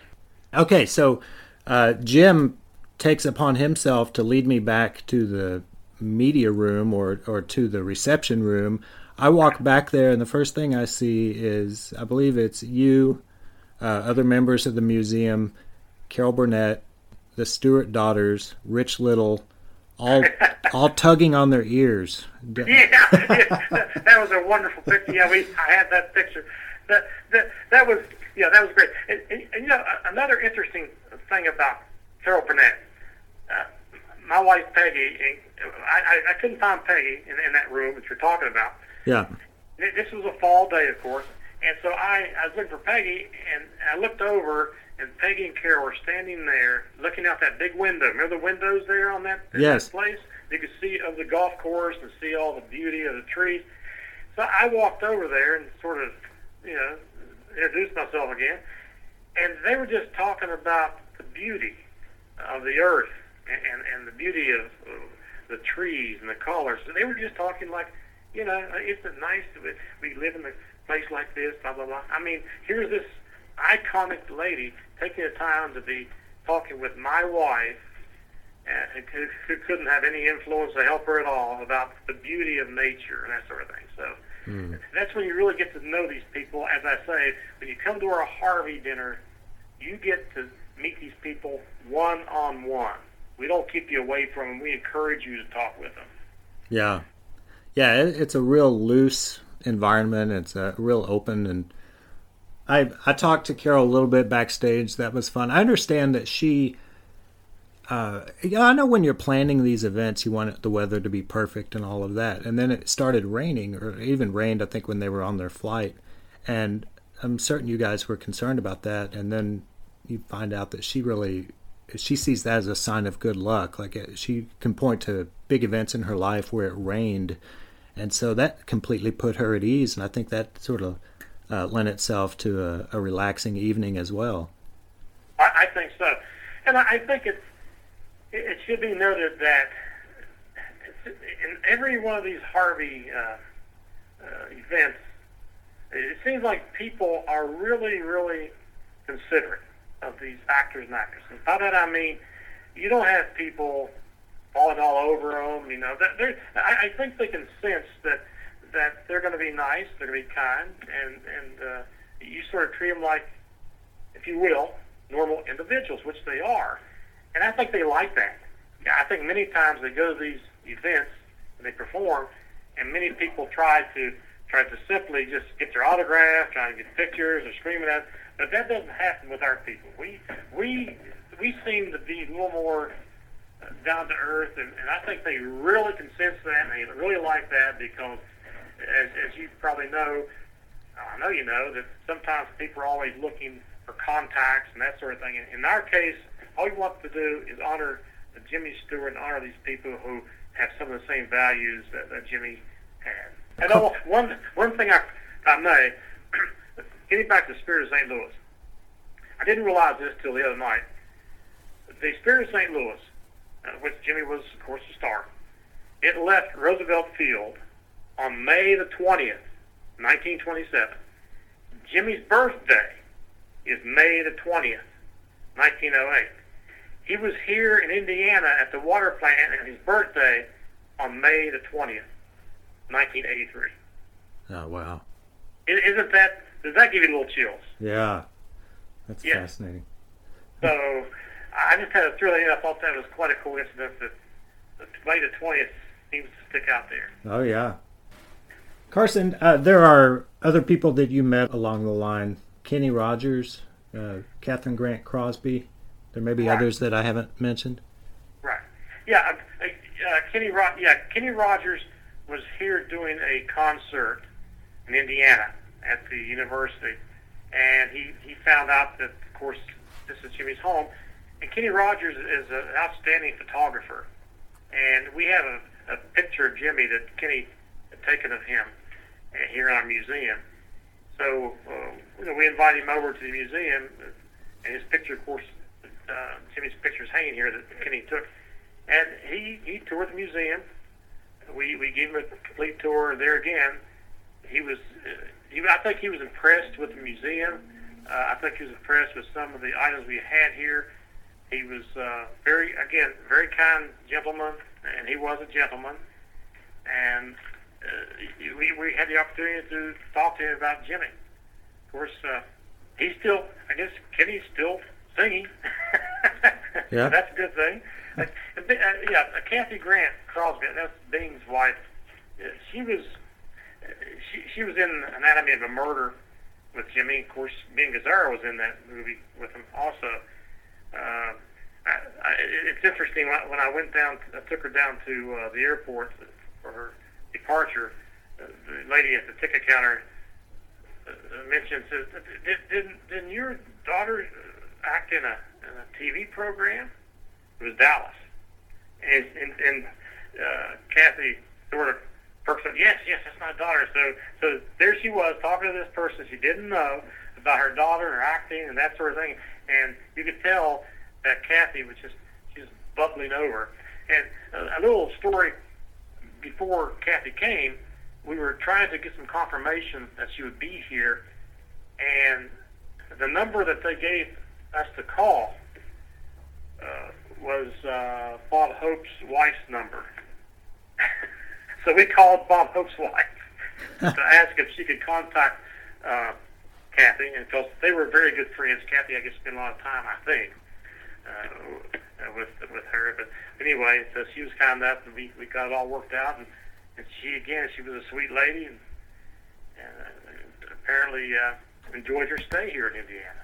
Okay, so uh, Jim takes upon himself to lead me back to the media room or, or to the reception room. I walk back there, and the first thing I see is I believe it's you, uh, other members of the museum, Carol Burnett, the Stewart daughters, Rich Little, all all tugging on their ears. Yeah, that was a wonderful picture. Yeah, we I had that picture. That that that was yeah, that was great. And, and, and you know, another interesting thing about Carol Burnett, uh, my wife Peggy, I, I, I couldn't find Peggy in, in that room that you're talking about. Yeah. This was a fall day, of course, and so I, I was looking for Peggy, and I looked over, and Peggy and Carol were standing there looking out that big window. Remember the windows there on that, yes. that place? You could see of the golf course and see all the beauty of the trees. So I walked over there and sort of, you know, introduced myself again, and they were just talking about the beauty of the earth and, and, and the beauty of uh, the trees and the colors. And they were just talking like, you know, isn't it nice that we live in a place like this, blah, blah, blah. I mean, here's this iconic lady taking the time to be talking with my wife uh, who, who couldn't have any influence to help her at all about the beauty of nature and that sort of thing. So Mm. that's when you really get to know these people. As I say, when you come to our Harvey dinner, you get to meet these people one on one. We don't keep you away from them. We encourage you to talk with them. Yeah, yeah. It, it's a real loose environment. It's a real open and. I I talked to Carol a little bit backstage. That was fun. I understand that she. Uh, I know when you're planning these events, you want the weather to be perfect and all of that. And then it started raining, or even rained. I think when they were on their flight, and I'm certain you guys were concerned about that. And then you find out that she really she sees that as a sign of good luck. Like it, she can point to big events in her life where it rained, and so that completely put her at ease. And I think that sort of uh, lend itself to a, a, relaxing evening as well. I, I think so, and I, I think it's it should be noted that in every one of these Harvey uh, uh, events, it seems like people are really, really considerate of these actors and actresses. By that I mean, you don't have people falling all over them. You know, that I, I think they can sense that that they're going to be nice, they're going to be kind, and and uh, you sort of treat them like, if you will, normal individuals, which they are. And I think they like that. I think many times they go to these events and they perform, and many people try to try to simply just get their autograph, trying to get pictures, or screaming at. But that doesn't happen with our people. We we we seem to be a little more uh, down to earth, and, and I think they really can sense that, and they really like that because, as, as you probably know, I know you know that sometimes people are always looking for contacts and that sort of thing. In our case, all we want to do is honor Jimmy Stewart and honor these people who have some of the same values that, that Jimmy had. And oh, one one thing I I may getting back to the Spirit of St. Louis, I didn't realize this till the other night. The Spirit of St. Louis, uh, which Jimmy was of course the star, it left Roosevelt Field on May the twentieth, nineteen twenty-seven. Jimmy's birthday is May the twentieth, nineteen oh eight. He was here in Indiana at the water plant and his birthday on May the 20th, 1983. Oh, wow. Isn't that, does that give you a little chills? Yeah. That's yeah. fascinating. So I just had a thrill. I thought that was quite a coincidence that, May the 20th seems to stick out there. Oh, yeah. Carson, uh, there are other people that you met along the line. Kenny Rogers, uh, Kathryn Grant Crosby, there may be right. others that I haven't mentioned. Right. Yeah. Uh, uh, Kenny. Ro- yeah. Kenny Rogers was here doing a concert in Indiana at the university, and he he found out that, of course, this is Jimmy's home, and Kenny Rogers is an outstanding photographer, and we have a, a picture of Jimmy that Kenny had taken of him uh, here in our museum. So uh, you know, we invited him over to the museum, and his picture, of course, uh, Jimmy's pictures hanging here that Kenny took, and he he toured the museum. We we gave him a complete tour there again. He was, he, I think he was impressed with the museum. Uh, I think he was impressed with some of the items we had here. He was uh, very, again, very kind gentleman, and he was a gentleman. And uh, we, we had the opportunity to talk to him about Jimmy. Of course, uh, he's still, I guess Kenny's still singing. yeah, that's a good thing. Uh, uh, yeah, Kathy Grant Crosby, that's Bing's wife. Uh, she was she she was in Anatomy of a Murder with Jimmy. Of course, Bing Gazzara was in that movie with him also. Uh, I, I, it's interesting when I, when I went down, I took her down to uh, the airport for her departure. Uh, the lady at the ticket counter uh, mentioned, says, "Did, didn't, didn't your daughter act in a, in a TV program. It was Dallas, and and, and uh, Kathy sort of up. Yes, yes, that's my daughter. So so there she was talking to this person she didn't know about her daughter and her acting and that sort of thing, and you could tell that Kathy was just she's bubbling over. And a, a little story before Kathy came, we were trying to get some confirmation that she would be here, and the number that they gave us to call uh, was uh, Bob Hope's wife's number. so we called Bob Hope's wife to ask if she could contact uh, Kathy, and because they were very good friends. Kathy, I guess, spent a lot of time, I think, uh, with with her. But anyway, so she was kind enough, and we we got it all worked out. And, and she again, she was a sweet lady, and, and apparently uh, enjoyed her stay here in Indiana.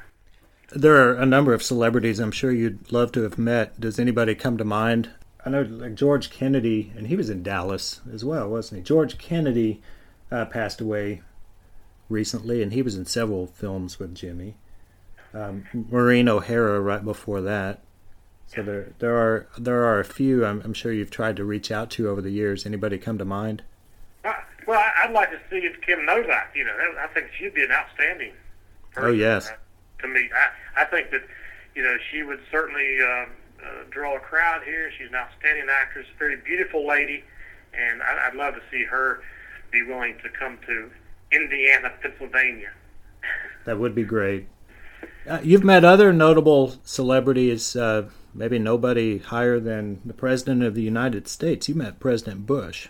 There are a number of celebrities I'm sure you'd love to have met. Does anybody come to mind? I know like George Kennedy, and he was in Dallas as well, wasn't he? George Kennedy uh, passed away recently, and he was in several films with Jimmy. Um, Maureen O'Hara right before that. So there, there are there are a few I'm, I'm, sure you've tried to reach out to over the years. Anybody come to mind? Uh, Well, I'd like to see if Kim Novak. You know, I think she'd be an outstanding. Person, oh yes. Uh, to me, I I think that you know she would certainly uh, uh, draw a crowd here. She's an outstanding actress, a very beautiful lady, and I, I'd love to see her be willing to come to Indiana, Pennsylvania. That would be great. Uh, you've met other notable celebrities, uh, maybe nobody higher than the President of the United States. You met President Bush.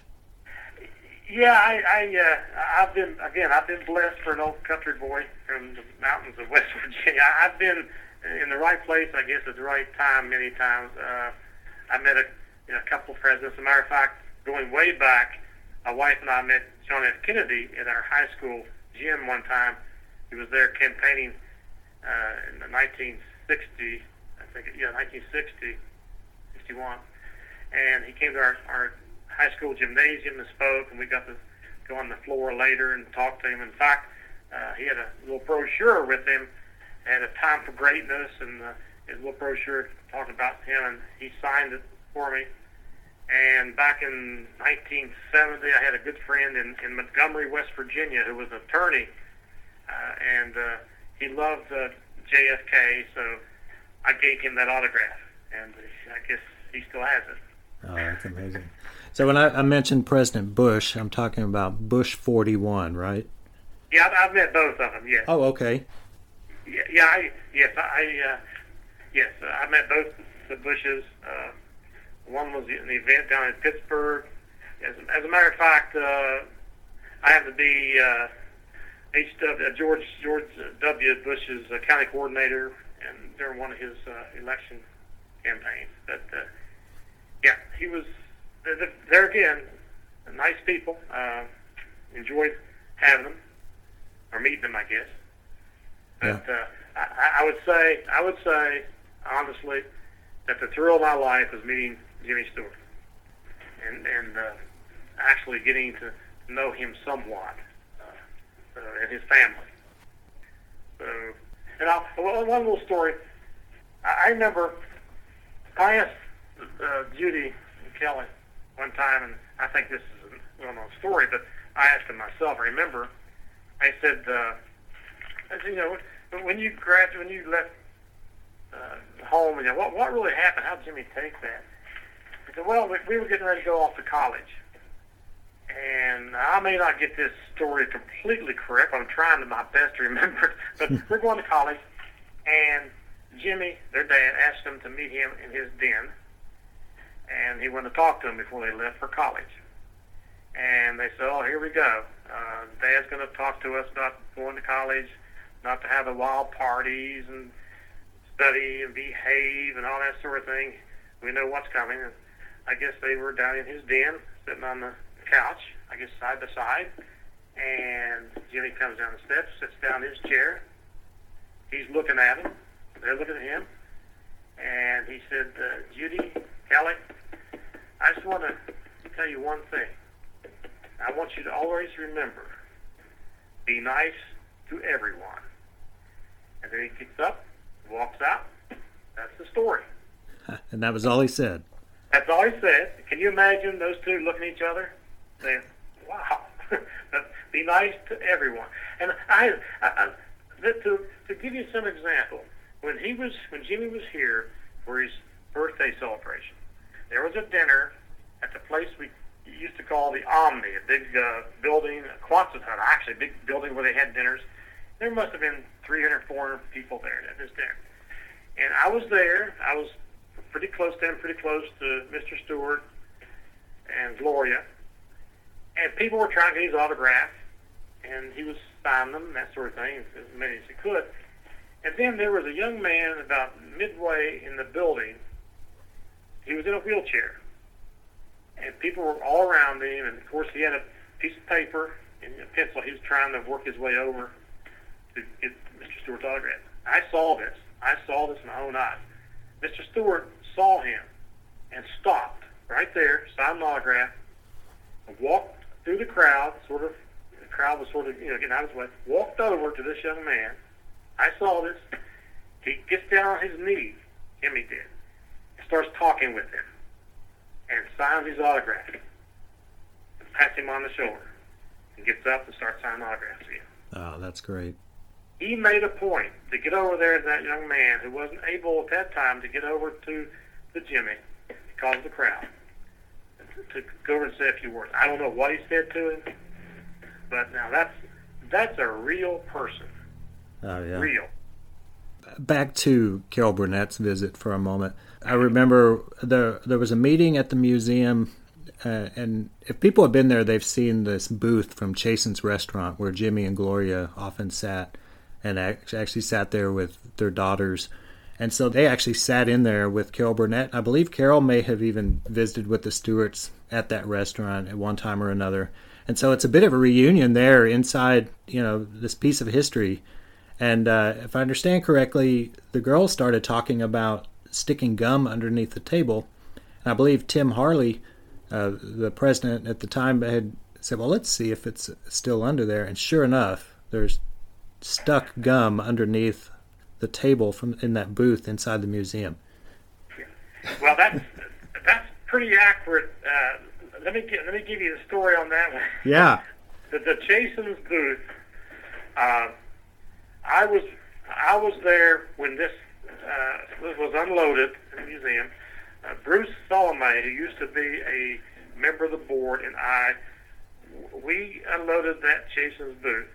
Yeah, I, I uh, I've been again. I've been blessed for an old country boy from the mountains of West Virginia. I've been in the right place, I guess, at the right time many times. Uh, I met a, you know, a couple of presidents. As a matter of fact, going way back, my wife and I met John F. Kennedy at our high school gym one time. He was there campaigning uh, in the 1960, I think, yeah, 1960, 61, and he came to our, our high school gymnasium and spoke, and we got to go on the floor later and talk to him. In fact, uh, he had a little brochure with him, had a time for greatness, and uh, his little brochure talked about him, and he signed it for me. And back in 1970, I had a good friend in, in Montgomery, West Virginia, who was an attorney, uh, and uh, he loved uh, JFK, so I gave him that autograph, and I guess he still has it. Oh, that's amazing. So when I, I mentioned President Bush, I'm talking about Bush 41, right? Yeah, I've, I've met both of them. Yes. Oh, okay. Yeah, yeah. I, yes, I, uh, yes, uh, I met both the Bushes. Uh, one was an event down in Pittsburgh. As, as a matter of fact, uh, I have to be uh, H.W. Uh, George George W. Bush's uh, county coordinator, and during one of his uh, election campaigns. But uh, yeah, he was there again. Nice people. Uh, enjoyed having them or meeting them, I guess. But yeah. uh, I, I would say, I would say honestly, that the thrill of my life was meeting Jimmy Stewart and and uh, actually getting to know him somewhat uh, uh, and his family. So, and I'll, one little story. I, I remember I asked uh, Judy and Kelly one time, and I think this is a well-known story, but I asked him myself. Remember, I said, uh, you know, when you graduated, when you left uh, home, you know, what what really happened? How did Jimmy take that? He said, well, we, we were getting ready to go off to college, and I may not get this story completely correct. I'm trying to my best to remember, but we're going to college, and Jimmy, their dad, asked them to meet him in his den and he went to talk to them before they left for college. And they said, "Oh, here we go. Uh, Dad's going to talk to us about going to college, not to have the wild parties and study and behave and all that sort of thing. We know what's coming." And I guess they were down in his den, sitting on the couch, I guess side by side. And Jimmy comes down the steps, sits down in his chair. He's looking at him. They're looking at him. And he said, uh, Judy, Kelly, I just want to tell you one thing. I want you to always remember, be nice to everyone. And then he gets up, walks out. That's the story. And that was all he said. That's all he said. Can you imagine those two looking at each other, saying, "Wow, be nice to everyone." And I, I, I to to give you some example, when he was when Jimmy was here for his birthday celebration, there was a dinner at the place we used to call the Omni, a big uh, building, a Quonset hut, actually, a big building where they had dinners. There must have been 300, 400 people there at this dinner. And I was there. I was pretty close to him, pretty close to Mr. Stewart and Gloria. And people were trying to get his autograph, and he was signing them, that sort of thing, as many as he could. And then there was a young man about midway in the building he was in a wheelchair, and people were all around him. And of course, he had a piece of paper and a pencil. He was trying to work his way over to get Mr. Stewart's autograph. I saw this. I saw this in my own eyes. Mr. Stewart saw him and stopped right there, signed an autograph, and walked through the crowd, sort of. The crowd was sort of, you know, getting out of his way. Walked over to this young man. I saw this. He gets down on his knees. Jimmy did and starts talking with him and signs his autograph. and Pats him on the shoulder. and gets up and starts signing autographs again. Oh, that's great. He made a point to get over there to that young man who wasn't able at that time to get over to the Jimmy because of the crowd to go over and say a few words. I don't know what he said to him, but now that's that's a real person. Oh yeah. Real. Back to Carol Burnett's visit for a moment. I remember there there was a meeting at the museum, uh, and if people have been there, they've seen this booth from Chasen's restaurant where Jimmy and Gloria often sat, and actually sat there with their daughters. And so they actually sat in there with Carol Burnett. I believe Carol may have even visited with the Stewarts at that restaurant at one time or another. And so it's a bit of a reunion there inside, you know, this piece of history. And uh, if I understand correctly, the girls started talking about sticking gum underneath the table. And I believe Tim Harley, uh, the president at the time, had said, "Well, let's see if it's still under there." And sure enough, there's stuck gum underneath the table from in that booth inside the museum. Well, that's that's pretty accurate. Uh, let me get, let me give you the story on that one. Yeah. the, the Chasen's booth. Uh, I was I was there when this uh, was unloaded in the museum. Uh, Bruce Salome, who used to be a member of the board, and I, we unloaded that Chasen's booth.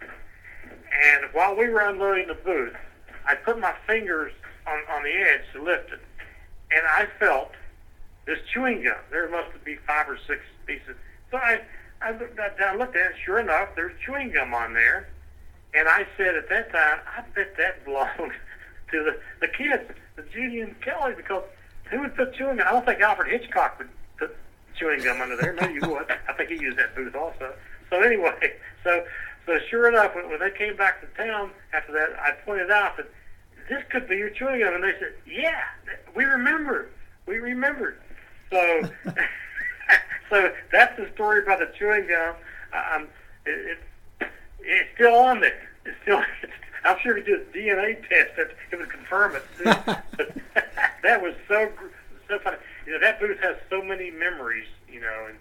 And while we were unloading the booth, I put my fingers on, on the edge to lift it, and I felt this chewing gum. There must be five or six pieces. So I, I looked, I looked at it. Sure enough, there's chewing gum on there. And I said at that time, I bet that belonged to the, the kids, the Judy and Kelly, because who would put chewing gum? I don't think Alfred Hitchcock would put chewing gum under there. Maybe you would. I think he used that booth also. So anyway, so so sure enough, when, when they came back to town after that, I pointed out that this could be your chewing gum, and they said, "Yeah, we remember. We remembered." So, so that's the story about the chewing gum. Um, it, it, it's still on there. It's still. It's, I'm sure if you do a DNA test, it, it would confirm it. but that was so so funny. You know, that booth has so many memories. You know, and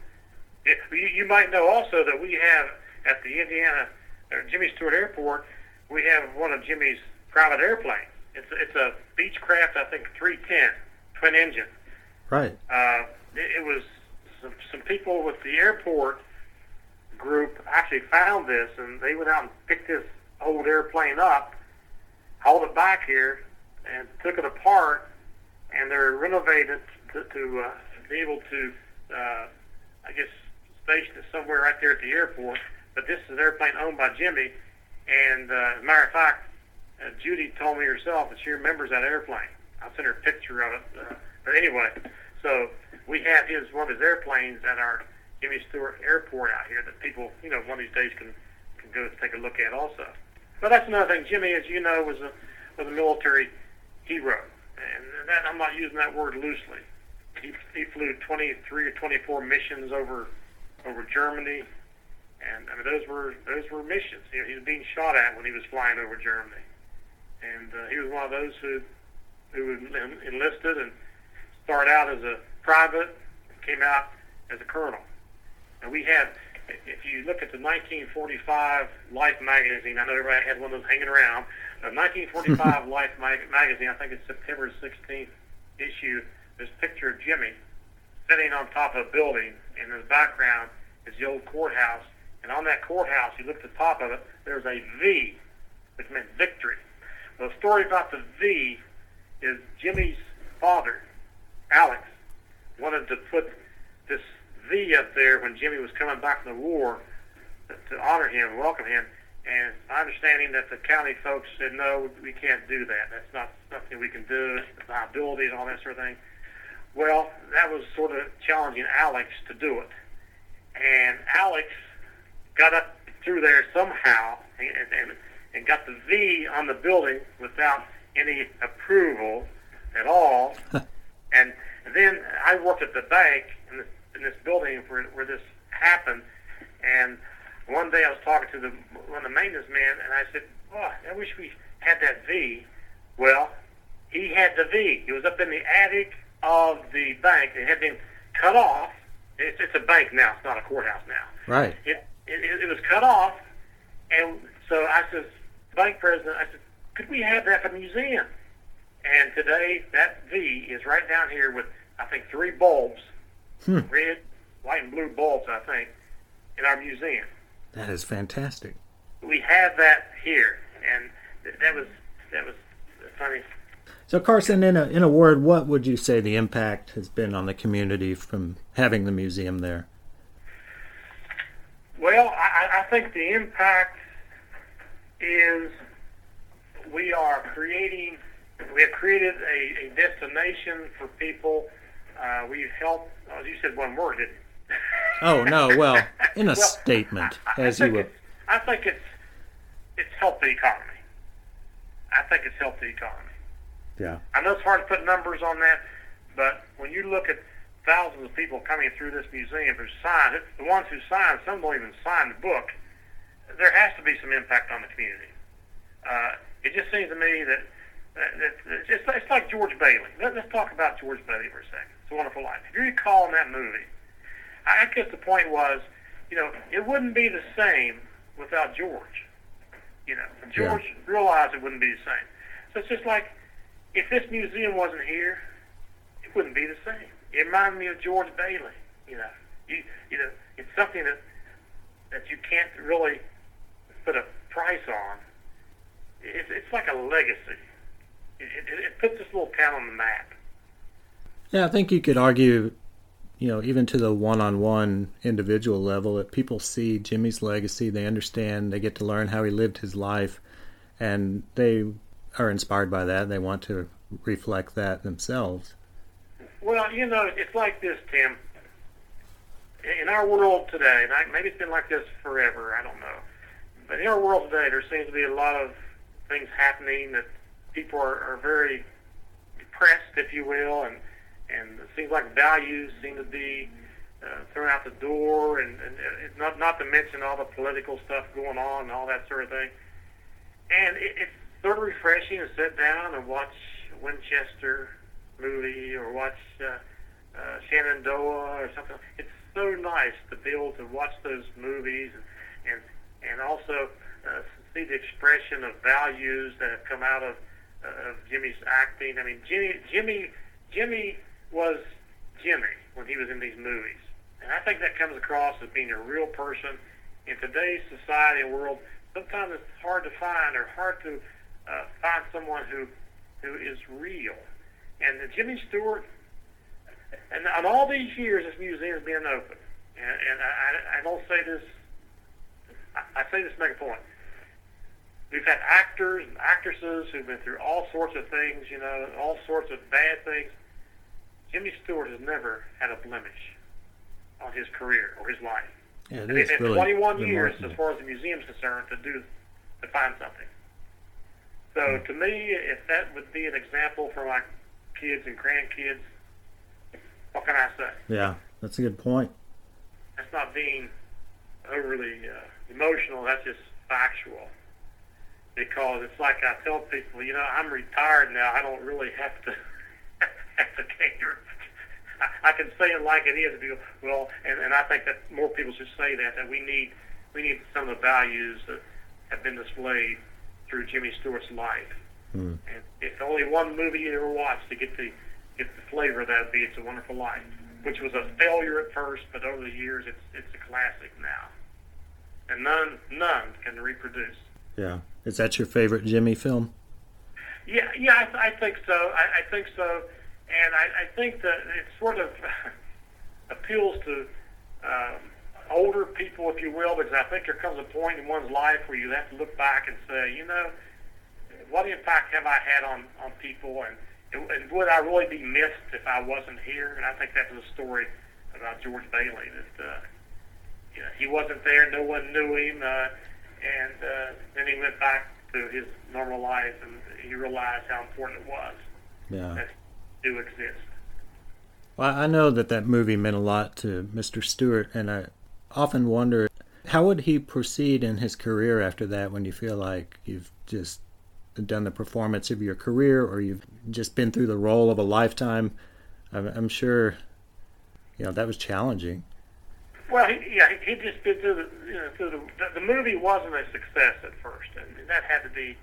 it, you, you might know also that we have at the Indiana Jimmy Stewart Airport, we have one of Jimmy's private airplanes. It's it's a Beechcraft, I think, 310 twin engine. Right. Uh, it, it was some, some people with the airport group actually found this, and they went out and picked this old airplane up, hauled it back here, and took it apart, and they're renovated to, to uh, be able to, uh, I guess, station it somewhere right there at the airport. But this is an airplane owned by Jimmy, and uh, as a matter of fact, uh, Judy told me herself that she remembers that airplane. I'll send her a picture of it. Uh, but anyway, so we have his one of his airplanes at our Jimmy Stewart Airport out here that people, you know, one of these days can can go take a look at also. But that's another thing. Jimmy, as you know, was a was a military hero, and that I'm not using that word loosely. He he flew 23 or 24 missions over over Germany, and I mean those were those were missions. You know, he was being shot at when he was flying over Germany and uh, he was one of those who who enlisted and started out as a private, came out as a colonel. And we have, if you look at the 1945 Life magazine, I know everybody had one of those hanging around. The 1945 Life mag- magazine, I think it's September 16th issue. This picture of Jimmy sitting on top of a building, and in the background is the old courthouse. And on that courthouse, you look at the top of it, there's a V, which meant victory. The story about the V is Jimmy's father, Alex, wanted to put this V up there when Jimmy was coming back from the war to honor him welcome him. And understanding that the county folks said, no, we can't do that. That's not something we can do. Liability and all that sort of thing. Well, that was sort of challenging Alex to do it. And Alex got up through there somehow and, and and got the V on the building without any approval at all. and then I worked at the bank in this, in this building where, where this happened. And one day I was talking to the one of the maintenance men, and I said, "Oh, I wish we had that V." Well, he had the V. It was up in the attic of the bank. It had been cut off. It's, it's a bank now. It's not a courthouse now. Right. It it, it, it was cut off, and so I said, bank president, I said, could we have that for the museum? And today, that V is right down here with, I think, three bulbs, Hmm. red, white, and blue bulbs, I think, in our museum. That is fantastic. We have that here, and th- that was that was funny. So, Carson, in a in a word, what would you say the impact has been on the community from having the museum there? Well, I, I- I think the impact is we are creating, we have created a, a destination for people. Uh, we've helped, oh, you said one word, didn't you? Oh no, well, in a Well, statement, I- I as you think will. I think it's it's helped the economy. I think it's helped the economy. Yeah. I know it's hard to put numbers on that, but when you look at thousands of people coming through this museum who signed it, the ones who signed, some don't even sign the book, there has to be some impact on the community. Uh, it just seems to me that, that, that it's, it's like George Bailey. Let, let's talk about George Bailey for a second. It's a Wonderful Life. If you recall in that movie, I guess the point was, you know, it wouldn't be the same without George. You know, George realized it wouldn't be the same. So it's just like if this museum wasn't here, it wouldn't be the same. It reminded me of George Bailey. You know, you you know, it's something that that you can't really put a price on. It's it's like a legacy. It, it, it puts this little town on the map. Yeah, I think you could argue, you know, even to the one-on-one individual level, that people see Jimmy's legacy, they understand, they get to learn how he lived his life, and they are inspired by that. They want to reflect that themselves. Well, you know, it's like this, Tim. In our world today, and I, maybe it's been like this forever, I don't know. But in our world today, there seems to be a lot of things happening that people are, are very depressed, if you will, and and it seems like values seem to be uh, thrown out the door, and, and it's not not to mention all the political stuff going on and all that sort of thing. And it, it's sort of refreshing to sit down and watch Winchester movie or watch uh, uh, Shenandoah or something. It's so nice to be able to watch those movies and and, and also uh, see the expression of values that have come out of uh, of Jimmy's acting. I mean, Jimmy Jimmy Jimmy was Jimmy when he was in these movies, and I think that comes across as being a real person in today's society and world. Sometimes it's hard to find or hard to uh, find someone who who is real. And the Jimmy Stewart, and on all these years, this museum has been open. And, and I, I don't say this, I, I say this to make a point. We've had actors and actresses who've been through all sorts of things, you know, all sorts of bad things. Jimmy Stewart has never had a blemish on his career or his life. Yeah, it And it's really 21 years, as far as the museum's concerned, to do to find something. So hmm. to me, if that would be an example for my kids and grandkids, what can I say? Yeah, that's a good point. That's not being overly uh, emotional. That's just factual. Because it's like I tell people, you know, I'm retired now. I don't really have to have to cater. I, I can say it like it is. People, well, and, and I think that more people should say that. That we need we need some of the values that have been displayed through Jimmy Stewart's life. Hmm. And if only one movie you ever watched to get the get the flavor of that would be It's a Wonderful Life, which was a failure at first, but over the years it's it's a classic now. And none none can reproduce. Yeah, is that your favorite Jimmy film? Yeah, yeah, I, I think so. I, I think so, and I, I think that it sort of appeals to um, older people, if you will, because I think there comes a point in one's life where you have to look back and say, you know, what impact have I had on on people, and, and would I really be missed if I wasn't here? And I think that's a story about George Bailey that uh, you know he wasn't there, no one knew him, uh, and uh, then he went back to his normal life, and he realized how important it was Yeah. that he do exist. Well, I know that that movie meant a lot to Mr. Stewart, and I often wonder how would he proceed in his career after that when you feel like you've just done the performance of your career or you've just been through the role of a lifetime. I'm, I'm sure, you know, that was challenging. Well, he, yeah, he just been through the, you know, through the, the, the movie wasn't a success at first, and, that had to be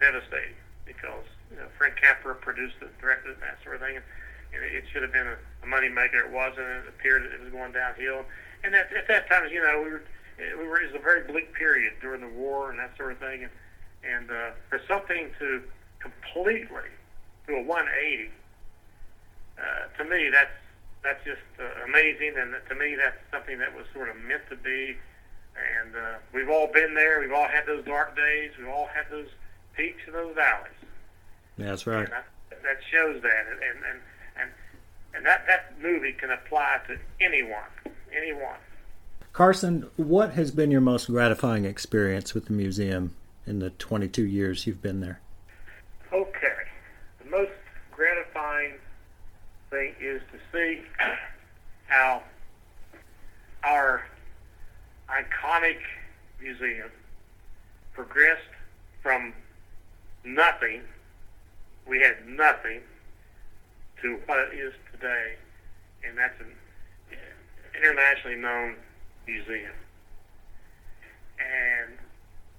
devastating because you know Frank Capra produced it, directed it, and that sort of thing, and, and it should have been a, a money maker. It wasn't. It appeared it was going downhill, and at, at that time, you know, we were we were it was a very bleak period during the war and that sort of thing, and and uh, for something to completely do a 180, uh, to me that's that's just uh, amazing, and to me that's something that was sort of meant to be. And uh, we've all been there. We've all had those dark days. We've all had those peaks and those valleys. That's right. And that, that shows that, and and and and that that movie can apply to anyone, anyone. Carson, what has been your most gratifying experience with the museum in the 22 years you've been there? Okay, the most gratifying thing is to see how our iconic museum progressed from nothing, we had nothing, to what it is today, and that's an internationally known museum. And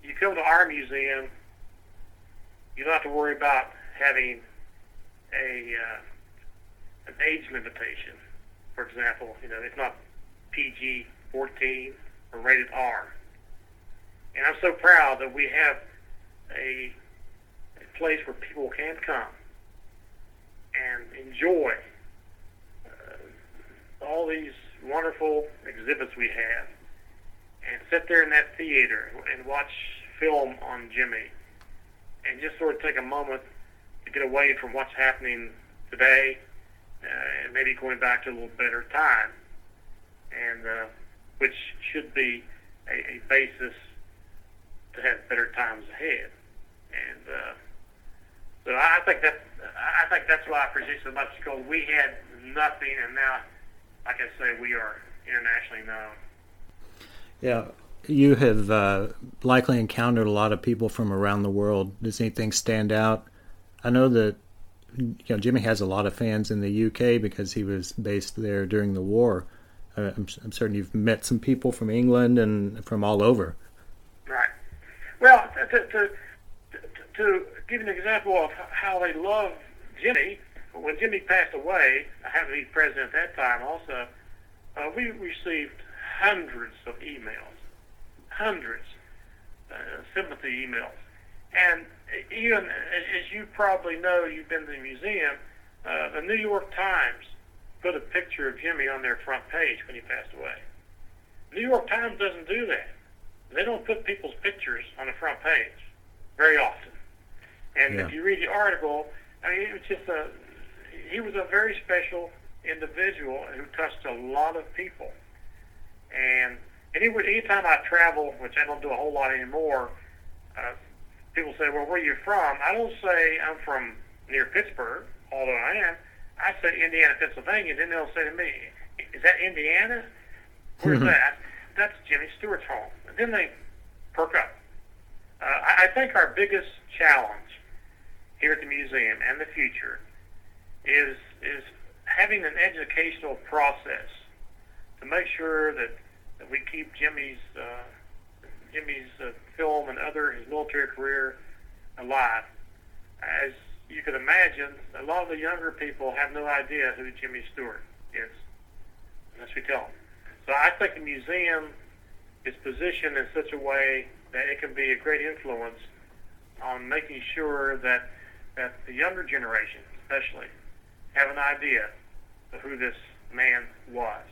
you come to our museum, you don't have to worry about having a uh, an age limitation. For example, you know, it's not PG 14 or rated R. And I'm so proud that we have a, a place where people can come and enjoy uh, all these wonderful exhibits we have and sit there in that theater and watch film on Jimmy and just sort of take a moment to get away from what's happening today uh, and maybe going back to a little better time, and uh, which should be a, a basis to have better times ahead. And uh, so I think that I think that's why I appreciate so much because we had nothing, and now, like I say, we are internationally known. Yeah, you have uh, likely encountered a lot of people from around the world. Does anything stand out? I know that you know Jimmy has a lot of fans in the UK because he was based there during the war. Uh, I'm, I'm, certain you've met some people from England and from all over. Right. Well, to, to, to, to give an example of how they love Jimmy, when Jimmy passed away, I happened to be president at that time also, uh, we received hundreds of emails, hundreds, uh, sympathy emails. And even as you probably know, you've been to the museum. Uh, the New York Times put a picture of Jimmy on their front page when he passed away. New York Times doesn't do that. They don't put people's pictures on the front page very often. And yeah. if you read the article, I mean, it was just a he was a very special individual who touched a lot of people. And any anytime I travel, which I don't do a whole lot anymore, uh, people say, well, where are you from? I don't say I'm from near Pittsburgh, although I am. I say Indiana, Pennsylvania. Then they'll say to me, is that Indiana? Where's that? That's Jimmy Stewart's home. And then they perk up. Uh, I, I think our biggest challenge here at the museum and the future is is having an educational process to make sure that, that we keep Jimmy's uh, Jimmy's uh, film and other his military career alive. As you can imagine, a lot of the younger people have no idea who Jimmy Stewart is, unless we tell them. So I think the museum is positioned in such a way that it can be a great influence on making sure that that the younger generation, especially, have an idea of who this man was.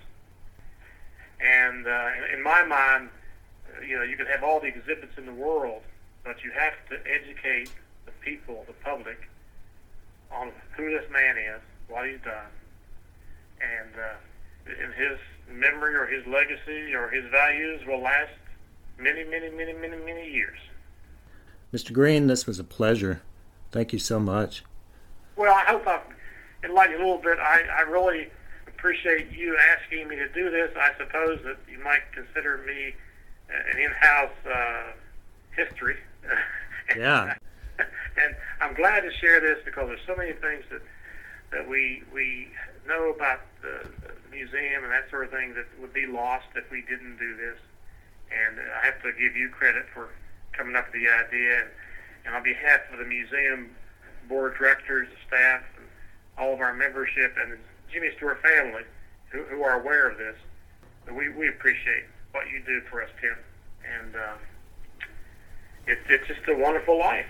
And uh, in my mind, you know, you can have all the exhibits in the world, but you have to educate the people, the public, on who this man is, what he's done, and uh, in his memory or his legacy or his values will last many, many, many, many, many years. Mr. Green, this was a pleasure. Thank you so much. Well, I hope I've enlightened you a little bit. I, I really appreciate you asking me to do this. I suppose that you might consider me an in-house uh, history. Yeah. and I'm glad to share this because there's so many things that that we we know about the, museum and that sort of thing that would be lost if we didn't do this. And I have to give you credit for coming up with the idea. And, and on behalf of the museum board of directors, the staff, and all of our membership, and Jimmy Stewart family who, who are aware of this, we, we appreciate what you do for us, Tim. And uh, it, it's just a wonderful life.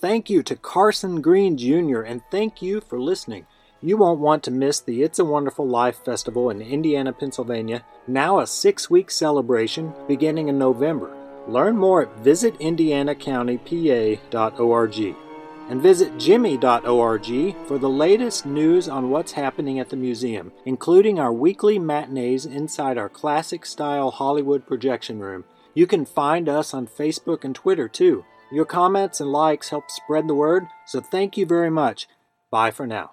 Thank you to Carson Green Jr., and thank you for listening. You won't want to miss the It's a Wonderful Life Festival in Indiana, Pennsylvania, now a six week celebration beginning in November. Learn more at visitindianacountypa.org and visit jimmy.org for the latest news on what's happening at the museum, including our weekly matinees inside our classic style Hollywood projection room. You can find us on Facebook and Twitter too. Your comments and likes help spread the word, so thank you very much. Bye for now.